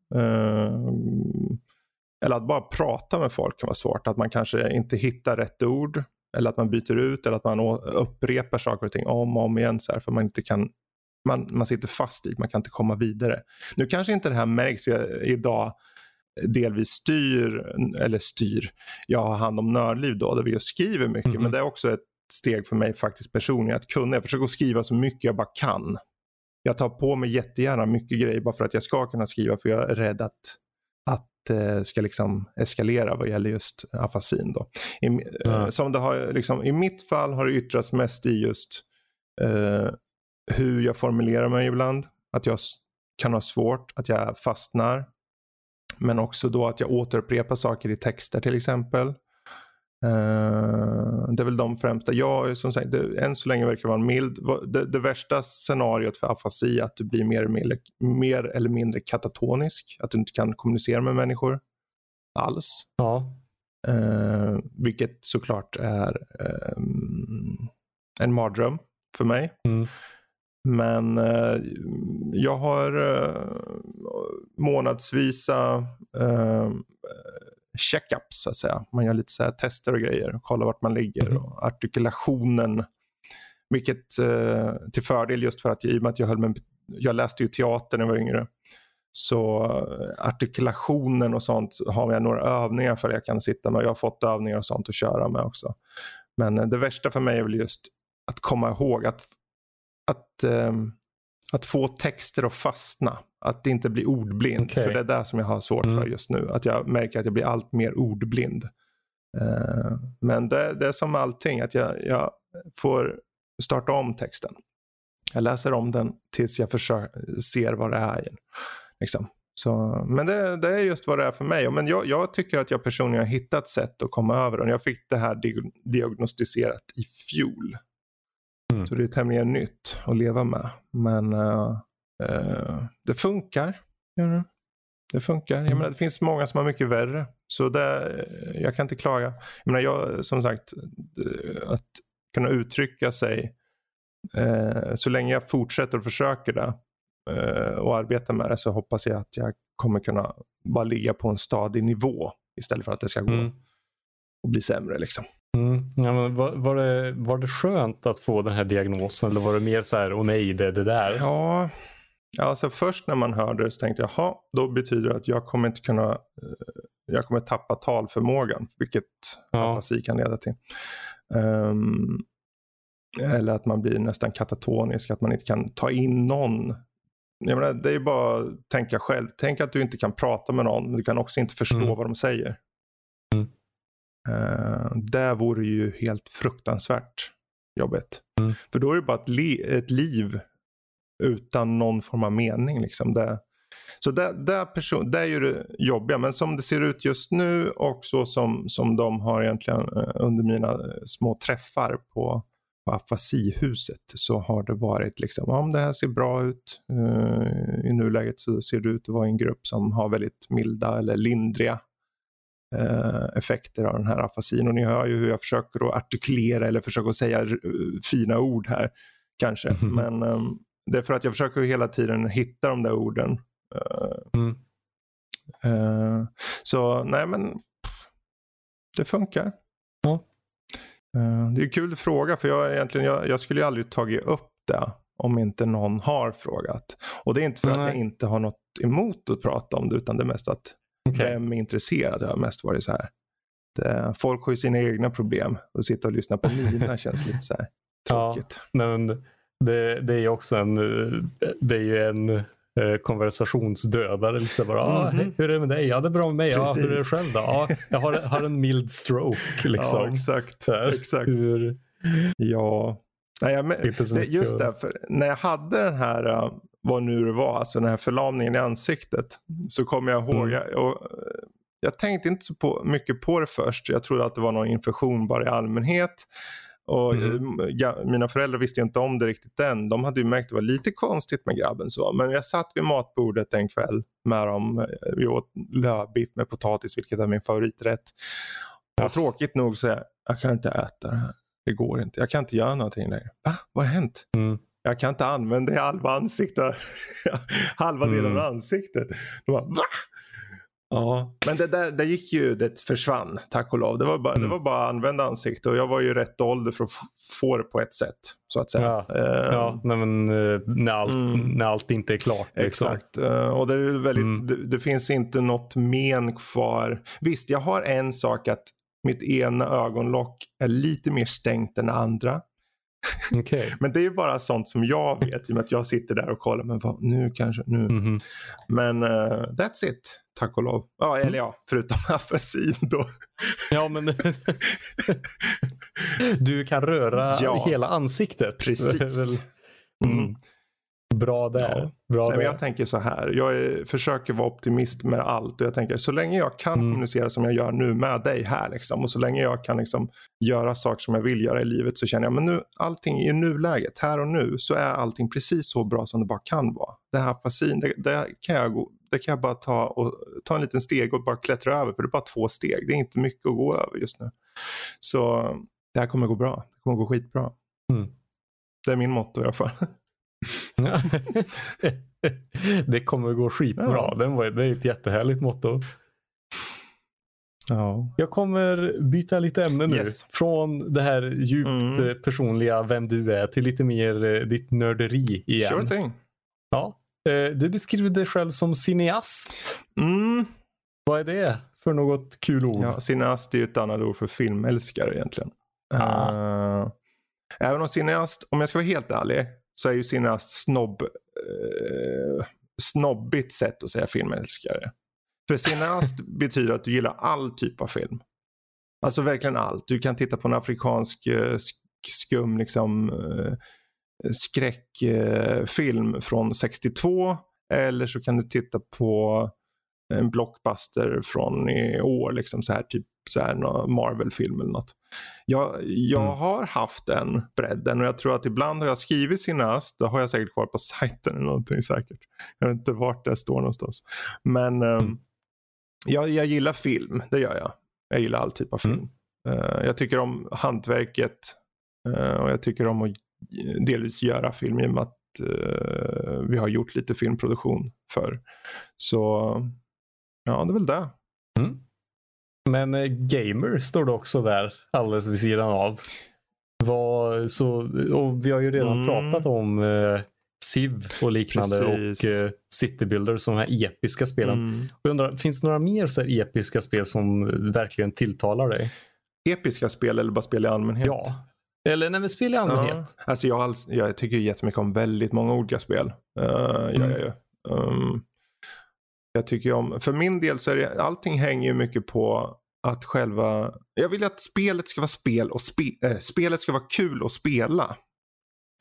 Eller att bara prata med folk kan vara svårt. Att man kanske inte hittar rätt ord. Eller att man byter ut eller att man upprepar saker och ting om och om igen. Så här, för man inte kan man, man sitter fast i, man kan inte komma vidare. Nu kanske inte det här märks, för jag idag delvis styr, eller styr, jag har hand om Nördliv då, där vi skriver mycket. Mhm. Men det är också ett steg för mig faktiskt personligen att kunna. Jag försöker skriva så mycket jag bara kan. Jag tar på mig jättegärna mycket grejer bara för att jag ska kunna skriva för jag är rädd att, att det ska liksom eskalera vad gäller just afasin. Då. I, eh, som det har, liksom, I mitt fall har det yttrats mest i just eh, hur jag formulerar mig ibland. Att jag kan ha svårt, att jag fastnar. Men också då att jag återupprepar saker i texter till exempel. Eh, det är väl de främsta. Jag, som sagt, det, än så länge verkar vara mild. Det, det värsta scenariot för afasi är att du blir mer, eller mindre- mer eller mindre katatonisk. Att du inte kan kommunicera med människor alls. Ja. Eh, vilket såklart är eh, en mardröm för mig. Mm. Men eh, jag har eh, månadsvisa eh, checkups så att säga. Man gör lite så här tester och grejer och kollar vart man ligger. Mhm. Och artikulationen. Vilket eh, till fördel just för att i och med att jag höll med, jag läste ju teater när jag var yngre. Så eh, artikulationen och sånt har jag några övningar för jag kan sitta med. Jag har fått övningar och sånt att köra med också. Men eh, det värsta för mig är väl just att komma ihåg att, att, ehm, att få texter att fastna. Att inte bli ordblind. Okej. För det är det som jag har svårt Mm. för just nu. Att jag märker att jag blir allt mer ordblind. Eh, men det, det är som allting. Att jag, jag, får starta om texten. Jag läser om den tills jag försöker, ser vad det är. Liksom. Så, men det, det, är just vad det är för mig. Men jag, jag, tycker att jag personligen har hittat sätt att komma över den. Jag fick det här diagnostiserat i fjol. Mm. Så det är tämligen nytt att leva med. Men uh, uh, det funkar. Mm. Det funkar. Jag menar, det finns många som har mycket värre. Så det, jag kan inte klaga. Jag menar, jag, som sagt, att kunna uttrycka sig uh, så länge jag fortsätter och försöker det och arbetar med det så hoppas jag att jag kommer kunna bara ligga på en stadig nivå istället för att det ska gå mm. och bli sämre. Liksom. Ja, men var, var, det, var det skönt att få den här diagnosen eller var det mer så här, åh nej, det är det där? Ja, alltså först när man hörde det så tänkte jag, jaha, då betyder det att jag kommer inte kunna, eh, jag kommer tappa talförmågan, vilket ja. afasi kan leda till. Um, eller att man blir nästan katatonisk, att man inte kan ta in någon. Jag menar, det är bara att tänka själv. Tänk att du inte kan prata med någon, men du kan också inte förstå mm. vad de säger. Uh, det vore ju helt fruktansvärt jobbigt. Mm. För då är det bara ett, li ett, liv utan någon form av mening. Liksom. Det, så det, det, person, det är ju det jobbiga. Men som det ser ut just nu och så som, som de har egentligen uh, under mina uh, små träffar på, på afasihuset så har det varit liksom, om det här ser bra ut. I nuläget så ser det ut att vara en grupp som har väldigt milda eller lindriga eh, effekter av den här afasin. Och ni hör ju hur jag försöker att artikulera eller försöker att säga fina ord här kanske. Mm. Men eh, det är för att jag försöker hela tiden hitta de där orden. Eh, mm. Eh, så nej men det funkar. Ja. Eh, det är en kul fråga för jag, egentligen, jag, jag skulle ju aldrig tagit upp det om inte någon har frågat. Och det är inte för mm. att jag inte har något emot att prata om det utan det är mest att Okay. Vem är intresserad? Det har mest varit så här. Det, folk har ju sina egna problem. Att sitta och lyssna på mina känns lite så här tråkigt. Ja, men det, det är också en, det är ju en eh, konversationsdödare. Liksom bara, mm -hmm. hur är det med dig? Ja, det är bra med mig. Ja, hur är det själv då? Ja, jag har, har en mild stroke. Liksom. Ja, exakt. exakt. Hur... Ja, Nej, jag, det, just därför. När jag hade den här vad nu det var, alltså den här förlamningen i ansiktet. Så kommer jag ihåg, mm. jag, och, jag tänkte inte så på, mycket på det först. Jag trodde att det var någon infektion bara i allmänhet. Och mm. ja, mina föräldrar visste inte om det riktigt än. De hade ju märkt att det var lite konstigt med grabben. så. Men jag satt vid matbordet en kväll med dem. Vi åt lövbiff med potatis vilket är min favoriträtt. Och tråkigt nog så jag, jag kan inte äta det här. Det går inte. Jag kan inte göra någonting längre. Va? Vad har hänt? Mm jag kan inte använda halva ansiktet. halva delen mm. av ansiktet. De bara, Va? Ja, men det där, det gick ju, det försvann tack och lov. Det var bara, mm. det var bara att använda ansiktet och jag var ju rätt ålder för att få det på ett sätt. Så att säga. Ja, uh, ja men uh, när, allt, mm. när allt inte är klart. Liksom. Exakt, uh, och det, är väldigt, mm. det, det, finns inte något men kvar. Visst, jag har en sak att mitt ena ögonlock är lite mer stängt än andra. Okay. men det är ju bara sånt som jag vet i och med att jag sitter där och kollar. Men vad, nu kanske, nu. Mm -hmm. Men uh, that's it, tack och lov. Ja, eller mm. ja, förutom afasi då. ja, men du kan röra ja. hela ansiktet. Precis. Mm. Bra där. Ja. Bra Nej, där. Men jag tänker så här. Jag är, försöker vara optimist med allt. Och jag tänker så länge jag kan mm. kommunicera som jag gör nu med dig här. Liksom, och så länge jag kan liksom, göra saker som jag vill göra i livet. Så känner jag men nu allting i nuläget. Här och nu så är allting precis så bra som det bara kan vara. Det här fasin. Det, det kan jag det kan jag bara ta, och, ta en liten steg och bara klättra över. För det är bara två steg. Det är inte mycket att gå över just nu. Så det här kommer gå bra. Det kommer gå skitbra. Mm. Det är min motto i alla fall. det kommer gå skitbra. Ja. Den var, det är ett jättehärligt motto. Ja. Jag kommer byta lite ämne nu. Yes. Från det här djupt mm. Eh, personliga, vem du är, till lite mer eh, ditt nörderi igen. Sure thing. Ja. Eh, du beskriver dig själv som cineast. Mm. Vad är det för något kul ord? Ja, cineast är ju ett annat ord för filmälskare egentligen. Ah. Uh, även om cineast, om jag ska vara helt ärlig, så är ju sina snobb, eh, snobbigt sätt att säga filmälskare. För cineast betyder att du gillar all typ av film. Alltså verkligen allt. Du kan titta på en afrikansk eh, skum liksom uh, skräckfilm från 62. Eller så kan du titta på en blockbuster från i år, liksom så här typ så här Marvel-film eller något. Jag, jag mm. har haft den bredden och jag tror att ibland har jag skrivit Cineast, det har jag säkert kvar på sajten eller någonting säkert. Jag vet inte vart det står någonstans. Men um, mm. jag, jag gillar film, det gör jag. Jag gillar all typ av film. Mm. Uh, jag tycker om hantverket uh, och jag tycker om att delvis göra film i och med att uh, vi har gjort lite filmproduktion för. Så ja, det är väl det. Mm. Men eh, gamer står det också där alldeles vid sidan av. Var, så, och vi har ju redan mm. pratat om eh, Civ och liknande Precis. och eh, City Builder som de här episka spelen. Mm. Och jag undrar, finns det några mer så episka spel som verkligen tilltalar dig? Episka spel eller bara spel i allmänhet? Ja. Eller nej, men spel i allmänhet. Ja. Alltså jag, jag tycker jättemycket om väldigt många olika spel. Uh, mm. ja, ja, ja. Um, jag tycker om, för min del så är det, allting hänger ju mycket på att själva, jag vill att spelet ska vara spel och spe, äh, spelet ska vara kul att spela.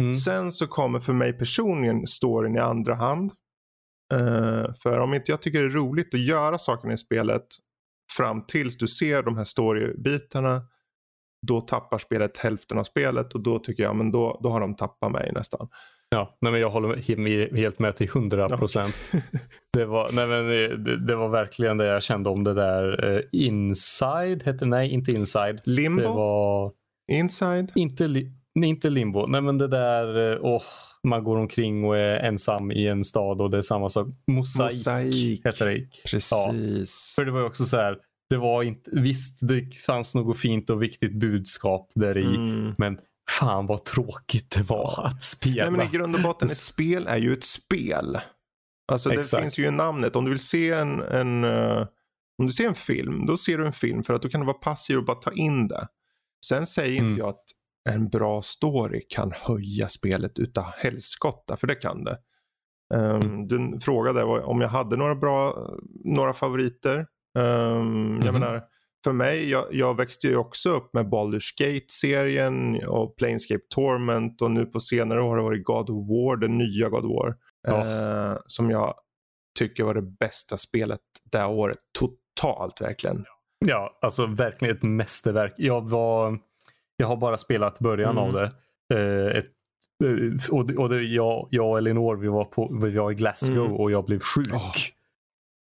Mm. Sen så kommer för mig personligen storyn i andra hand. Uh, för om inte jag tycker det är roligt att göra sakerna i spelet fram tills du ser de här storybitarna då tappar spelet hälften av spelet och då tycker jag men då, då har de tappat mig nästan. Ja, nej men jag håller helt med till 100 procent. Ja. det, var, det, det, var verkligen det jag kände om det där. Uh, inside hette nej inte Inside. Limbo? Det var... Inside? Inte, li, nej, inte Limbo. Nej men det där, oh, man går omkring och är ensam i en stad och det är samma sak. Mosaik, Mosaik. heter det. Precis. Ja, för det var också så här. Det var inte, visst, det fanns något fint och viktigt budskap där i. Mm. Men fan vad tråkigt det var att spela. Nej, men I grund och botten, ett spel är ju ett spel. Alltså det Exakt. finns ju i namnet. Om du vill se en, en uh, om du ser en film, då ser du en film för att då kan du vara passiv och bara ta in det. Sen säger mm. inte jag att en bra story kan höja spelet utav helskotta, för det kan det. Um. Du frågade om jag hade några bra, några favoriter. Um, mm. Jag menar, för mig, jag, jag, växte ju också upp med Baldur's Gate-serien och Planescape Torment och nu på senare år har det varit God of War, den nya God of War. Ja. Eh, som jag tycker var det bästa spelet det här året. Totalt verkligen. Ja, alltså verkligen ett mästerverk. Jag, var, jag har bara spelat början mm. av det. Eh, ett, eh, och och det, jag, jag och Elinor vi var, på, vi var i Glasgow mm. och jag blev sjuk. Oh.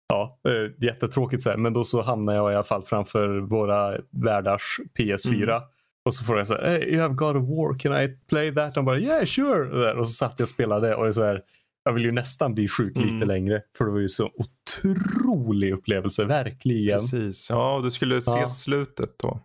Ja, äh, jättetråkigt så här. men då så hamnade jag i alla fall framför våra värdars PS4. Mm. Och så får jag så här, hey, you have God of War, can I play that? Och bara, yeah sure. Och så satt jag och spelade och så här, jag vill ju nästan bli sjuk mm. lite längre. För det var ju så otrolig upplevelse, verkligen. Precis, ja du skulle se ja. slutet då.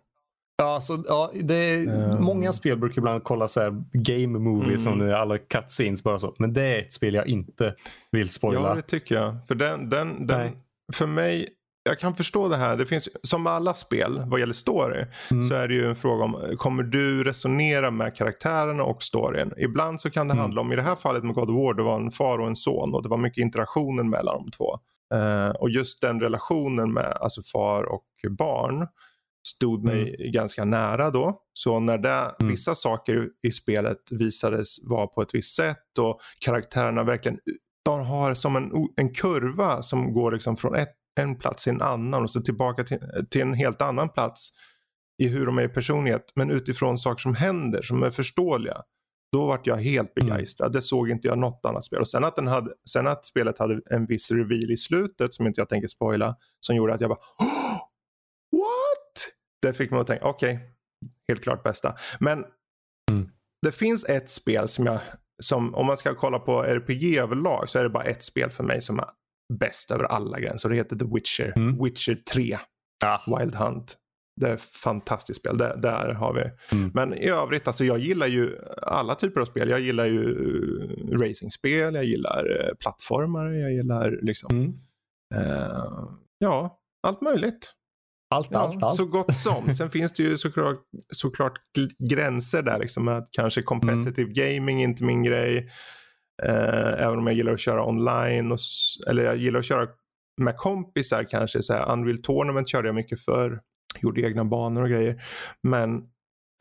Ja, alltså, ja, det um. Många spel brukar ibland kolla så här game movies mm. som alla cutscenes bara så. Men det är ett spel jag inte vill spoila. Ja, det tycker jag. För den, den, den för mig, jag kan förstå det här. Det finns, som med alla spel vad gäller story mm. så är det ju en fråga om kommer du resonera med karaktärerna och storyn. Ibland så kan det mm. handla om, i det här fallet med God of War, det var en far och en son och det var mycket interaktionen mellan de två. Uh, och just den relationen med alltså far och barn stod mig mm. ganska nära då. Så när det, mm. vissa saker i spelet visades vara på ett visst sätt och karaktärerna verkligen de har som en, en kurva som går liksom från ett, en plats till en annan och så tillbaka till, till en helt annan plats i hur de är i personlighet men utifrån saker som händer som är förståeliga. Då vart jag helt mm. begeistrad. Mm. Det såg inte jag något annat spel. Och sen att, den hade, sen att spelet hade en viss reveal i slutet som inte jag tänker spoila som gjorde att jag bara det fick mig att tänka, okej, okay, helt klart bästa. Men mm. det finns ett spel som jag, som om man ska kolla på RPG överlag så är det bara ett spel för mig som är bäst över alla gränser. Det heter The Witcher. Mm. Witcher 3. Ja. Wild Hunt. Det är ett fantastiskt spel. Det, där har vi. Mm. Men i övrigt, alltså jag gillar ju alla typer av spel. Jag gillar ju racingspel, jag gillar uh, plattformar, jag gillar liksom uh, ja, allt möjligt. Allt, ja, allt, allt. Så gott som. Sen finns det ju såklart, såklart gränser där. Liksom, att kanske competitive mm. gaming är inte min grej. Eh, även om jag gillar att köra online. Och, eller jag gillar att köra med kompisar kanske. Så här, Unreal Tournament körde jag mycket för. Gjorde egna banor och grejer. Men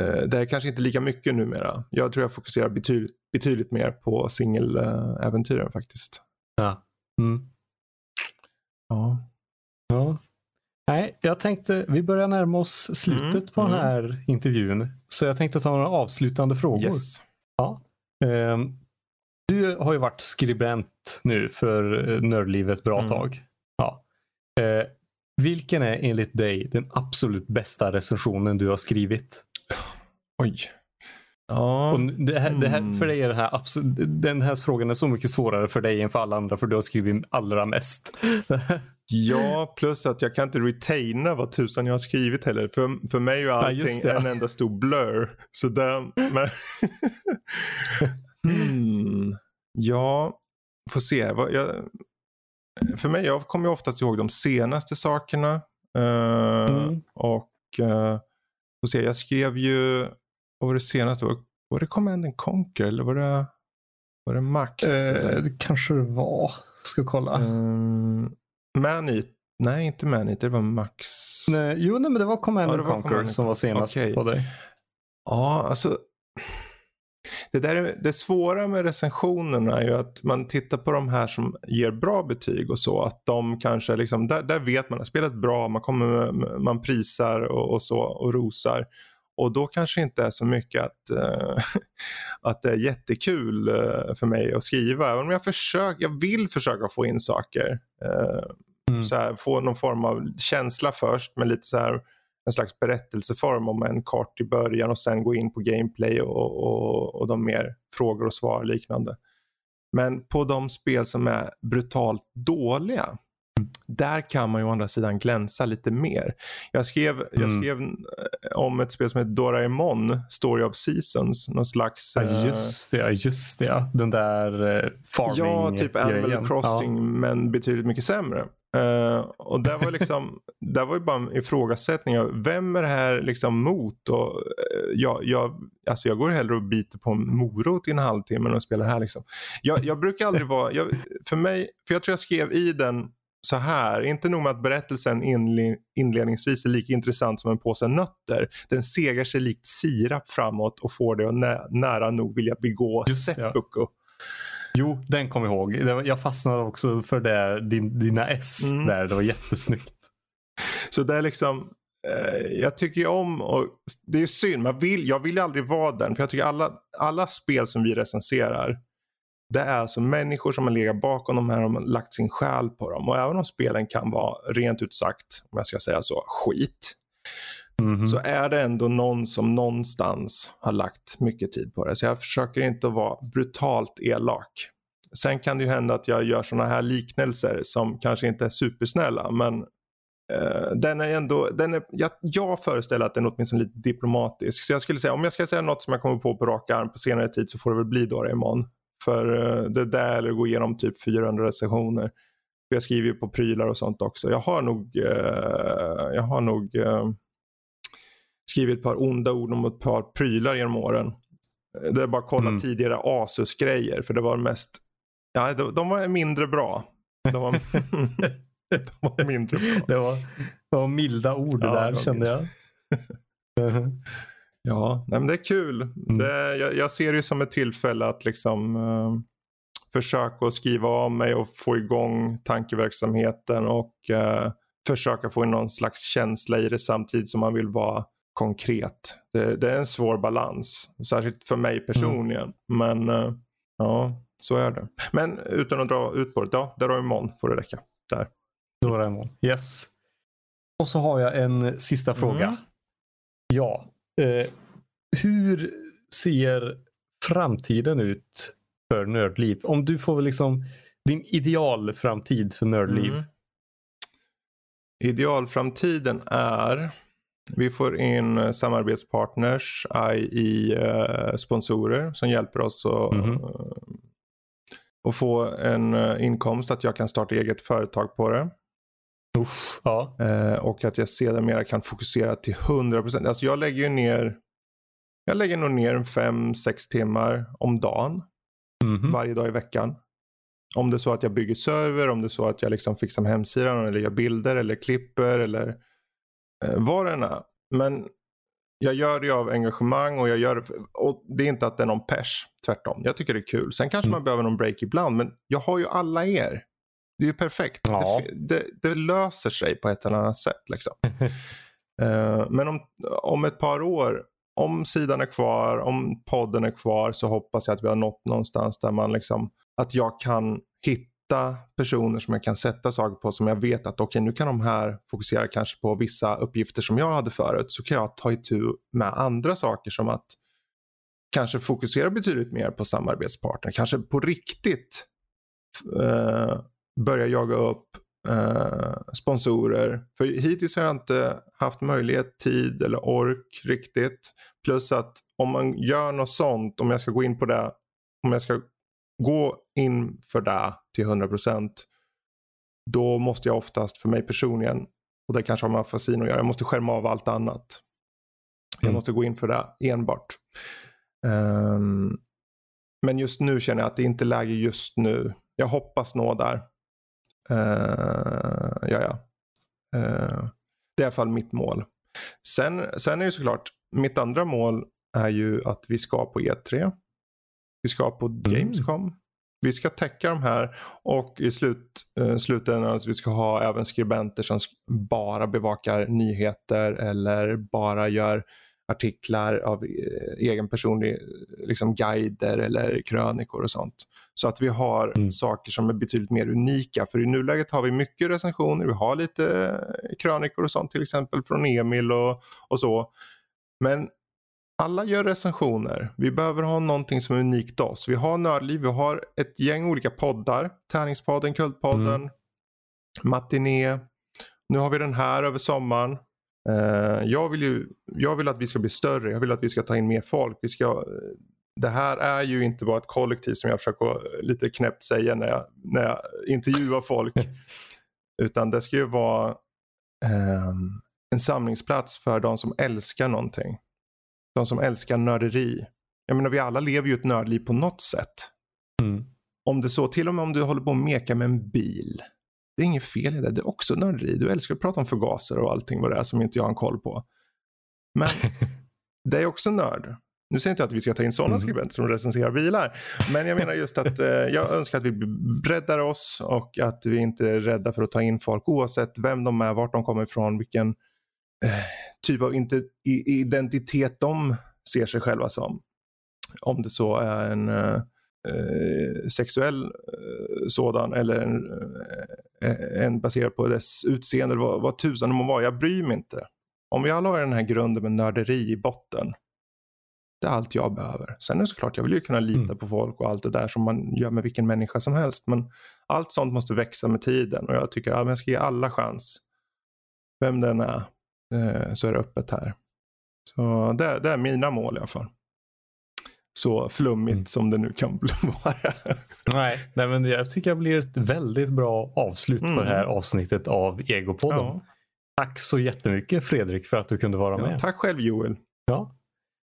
eh, det är kanske inte lika mycket numera. Jag tror jag fokuserar betydligt, betydligt mer på singeläventyren faktiskt. Ja. Mm. Ja. ja. Nej, jag tänkte vi börjar närma oss slutet Mm, på den mm. här intervjun. Så jag tänkte ta några avslutande frågor. Yes. Ehm, du har ju varit skribent nu för eh, Nördlivet ett bra Mm. tag. Ja. Eh, vilken är enligt dig den absolut bästa recensionen du har skrivit? Oj. Ja. Och det här, det här, Mm. för dig är den här, absolut, den här frågan är så mycket svårare för dig än för alla andra för du har skrivit allra mest. Ja, plus att jag kan inte retaina vad tusan jag har skrivit heller. För, för mig är Ja, allting det. en enda stor blur. Så där, men... hmm. Ja, får se. Jag, för mig, jag kommer ju oftast ihåg de senaste sakerna. Eh, Mm. Och uh, får se, jag skrev ju, vad var det senaste? Var, var det Command and Conquer eller var det, var det Max? Eh, det kanske det var. Ska kolla. Um, Man-Eat, nej inte Man-Eat, det var Max. Nej, jo, nej, men det var Command Ja, and Conquer Command and som var senast Okej. på dig. Ja, alltså. Det, där är, det svåra med recensionerna är ju att man tittar på de här som ger bra betyg och så. Att de kanske liksom, där, där vet man att spelet är bra, man, kommer, man prisar och, och så och rosar. Och då kanske inte är så mycket att, eh, att det är jättekul eh, för mig att skriva. Även om jag, försöker, jag vill försöka få in saker. Eh, Mm. så här, få någon form av känsla först med lite så här en slags berättelseform om en kart i början och sen gå in på gameplay och, och, och de mer frågor och svar liknande. Men på de spel som är brutalt dåliga, där kan man ju å andra sidan glänsa lite mer. Jag skrev, jag Mm. skrev eh, om ett spel som heter Doraemon, Story of Seasons, någon slags... Ja, eh, just det. ja, Just det. ja. Den där eh, farming Ja, typ Animal. Crossing men betydligt mycket sämre. Eh, och där var liksom, där var ju bara en ifrågasättning av vem är det här liksom mot? Och, eh, jag, jag, alltså jag går hellre och biter på en morot i en halvtimme än att spela det här. Liksom. Jag, jag brukar aldrig vara, jag, för mig, för jag tror jag skrev i den så här, inte nog med att berättelsen inle- inledningsvis är lika intressant som en påse nötter. Den segar sig likt sirap framåt och får det att nä- nära nog vilja begå Just ja. seppuku. Jo, den kom jag ihåg. Jag fastnade också för det, din, dina S Mm. där. Det var jättesnyggt. Så det är liksom, eh, jag tycker ju om, och det är synd, man vill, jag vill ju aldrig vara den. För jag tycker alla, alla spel som vi recenserar, det är alltså människor som har legat bakom de här och lagt sin själ på dem. Och även om spelen kan vara rent ut sagt, om jag ska säga så, skit. Mhm. Så är det ändå någon som någonstans har lagt mycket tid på det. Så jag försöker inte vara brutalt elak. Sen kan det ju hända att jag gör sådana här liknelser som kanske inte är supersnälla. Men eh, den är ändå, den är, jag, jag föreställer att den är åtminstone lite diplomatisk. Så jag skulle säga, om jag ska säga något som jag kommer på på rak arm på senare tid så får det väl bli Doraemon. För eh, det där eller gå igenom typ 400 recensioner. Jag skriver ju på prylar och sånt också. Jag har nog, eh, jag har nog eh, skrivit ett par onda ord om ett par prylar genom åren. Det är bara att kolla Mm. tidigare Asus-grejer för det var mest, ja de, de var mindre bra. De var, de var mindre bra. det, var, det var milda ord Ja, där kände jag. Ja, nej, men det är kul. Mm. Det, jag, jag ser det som ett tillfälle att liksom eh, försöka att skriva av mig och få igång tankeverksamheten och eh, försöka få in någon slags känsla i det samtidigt som man vill vara konkret. Det, det är en svår balans, särskilt för mig personligen. Men eh, ja, så är det. Men utan att dra ut på det, ja, imorgon får det räcka. Där. Doraemon. Yes. Och så har jag en sista fråga. Mm. Ja. Eh, hur ser framtiden ut för Nördliv? Om du får liksom din idealframtid för Nördliv. Mm. Idealframtiden är vi får in eh, samarbetspartners, i eh, sponsorer som hjälper oss att eh, att få en eh, inkomst att jag kan starta eget företag på det. Usch, ja. Eh, och att jag sedermera kan fokusera till 100%. Alltså jag lägger ju ner jag lägger nog ner en 5-6 timmar om dagen Mhm. varje dag i veckan. Om det är så att jag bygger server, om det är så att jag liksom fixar med hemsidan eller gör bilder eller klipper eller eh, vad det är. Men jag gör det av engagemang och jag gör det, och det är inte att det är någon pers, tvärtom. Jag tycker det är kul. Sen kanske Mm. man behöver någon break ibland, men jag har ju alla er. Det är ju perfekt. Ja. Det, det, det löser sig på ett eller annat sätt. Liksom. Eh, men om, om ett par år, om sidan är kvar, om podden är kvar så hoppas jag att vi har nått någonstans där man liksom, att jag kan hitta personer som jag kan sätta saker på som jag vet att okej nu kan de här fokusera kanske på vissa uppgifter som jag hade förut så kan jag ta itu med andra saker som att kanske fokusera betydligt mer på samarbetspartner, kanske på riktigt eh, börja jaga upp eh, sponsorer. För hittills har jag inte haft möjlighet, tid eller ork riktigt. Plus att om man gör något sånt, om jag ska gå in på det, om jag ska gå in för det till 100% då måste jag oftast för mig personligen, och det kanske har med afasin att göra, jag måste skärma av allt annat. Jag Mm. måste gå in för det enbart. Ehm, men just nu känner jag att det inte är läge just nu. Jag hoppas nå där. Uh, ja, ja. Eh, det är i alla fall mitt mål. Sen, sen är det såklart, mitt andra mål är ju att vi ska på E3. Vi ska på Gamescom. Vi ska täcka de här och i slut, uh, slutändan att vi ska ha även skribenter som bara bevakar nyheter eller bara gör artiklar av eh, egen personlig eh, liksom guider eller krönikor och sånt. Så att vi har Mm. saker som är betydligt mer unika. För i nuläget har vi mycket recensioner, vi har lite eh, krönikor och sånt till exempel från Emil och, och så. Men alla gör recensioner. Vi behöver ha någonting som är unikt oss. Vi har Nördliv, vi har ett gäng olika poddar. Tärningspodden, Kultpodden, Matiné. Nu har vi den här över sommaren. Eh, jag, vill ju, jag vill att vi ska bli större, jag vill att vi ska ta in mer folk. Vi ska, eh, det här är ju inte bara ett kollektiv som jag försöker eh, lite knäppt säga när jag, när jag intervjuar folk. Utan det ska ju vara ehm, en samlingsplats för de som älskar någonting. De som älskar nörderi. Jag menar vi alla lever ju ett nördliv på något sätt. Mm. Om det så, till och med om du håller på att meka med en bil. Det är inget fel i det, det är också nörderi. Du älskar att prata om förgasare och allting vad det är som inte jag har en koll på. Men det är också nörd. Nu säger inte jag att vi ska ta in sådana Mm. skribenter som recenserar bilar. Men jag menar just att eh, jag önskar att vi breddar oss och att vi inte är rädda för att ta in folk oavsett vem de är, vart de kommer ifrån, vilken eh, typ av identitet de ser sig själva som. Om det så är en eh, eh, sexuell eh, sådan eller en, eh, en baserad på dess utseende vad, vad tusan det må vara. Jag bryr mig inte. Om vi alla har den här grunden med nörderi i botten. Det är allt jag behöver. Sen är det såklart, jag vill ju kunna lita Mm. på folk och allt det där som man gör med vilken människa som helst. Men allt sånt måste växa med tiden och jag tycker att jag ska ge alla chans. Vem den är, eh, så är det öppet här. Så det, det är mina mål i alla fall. Så flummigt Mm. som det nu kan vara. Nej, nej, men jag tycker det blir ett väldigt bra avslut Mm. på det här avsnittet av Egopodden. Ja. Tack så jättemycket Fredrik för att du kunde vara Ja, med. tack själv Joel. Ja.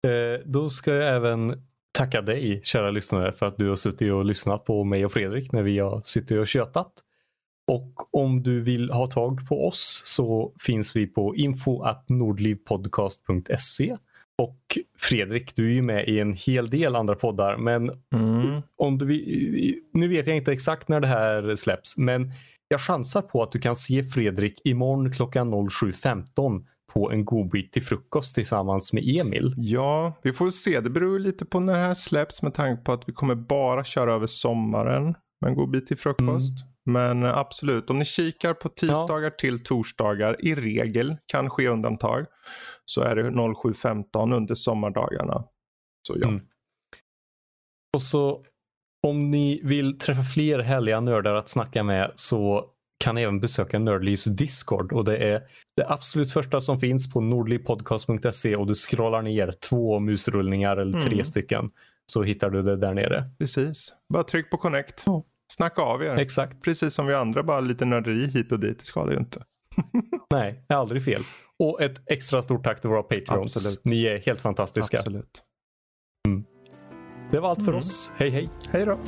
Eh, då ska jag även tacka dig kära lyssnare för att du har suttit och lyssnat på mig och Fredrik när vi har suttit och tjötat. Och om du vill ha tag på oss så finns vi på info.nordlivpodcast.se och Fredrik, du är ju med i en hel del andra poddar, men Mm. om du nu vet jag inte exakt när det här släpps, men jag chansar på att du kan se Fredrik imorgon klockan 07.15 på en godbit till frukost tillsammans med Emil. Ja, vi får se. Det beror lite på när det här släpps med tanke på att vi kommer bara köra över sommaren med en god bit till frukost. Men eh, absolut, om ni kikar på tisdagar till torsdagar, i regel, kan ske undantag, så är det 07.15 under sommardagarna. Så ja. Mm. Och så om ni vill träffa fler härliga nördar att snacka med så kan ni även besöka Nördlivs Discord och det är det absolut första som finns på nordlivpodcast.se och du scrollar ner två musrullningar eller tre Mm. stycken så hittar du det där nere. Precis. Bara tryck på connect. Ja. Snacka av er. Exakt. Precis som vi andra, bara lite nörderi hit och dit. Det skadar ju inte. Nej, det är aldrig fel. Och ett extra stort tack till våra Patreons. Absolut. Ni är helt fantastiska. Absolut. Det var allt för Mm. oss. Hej hej! Hej då.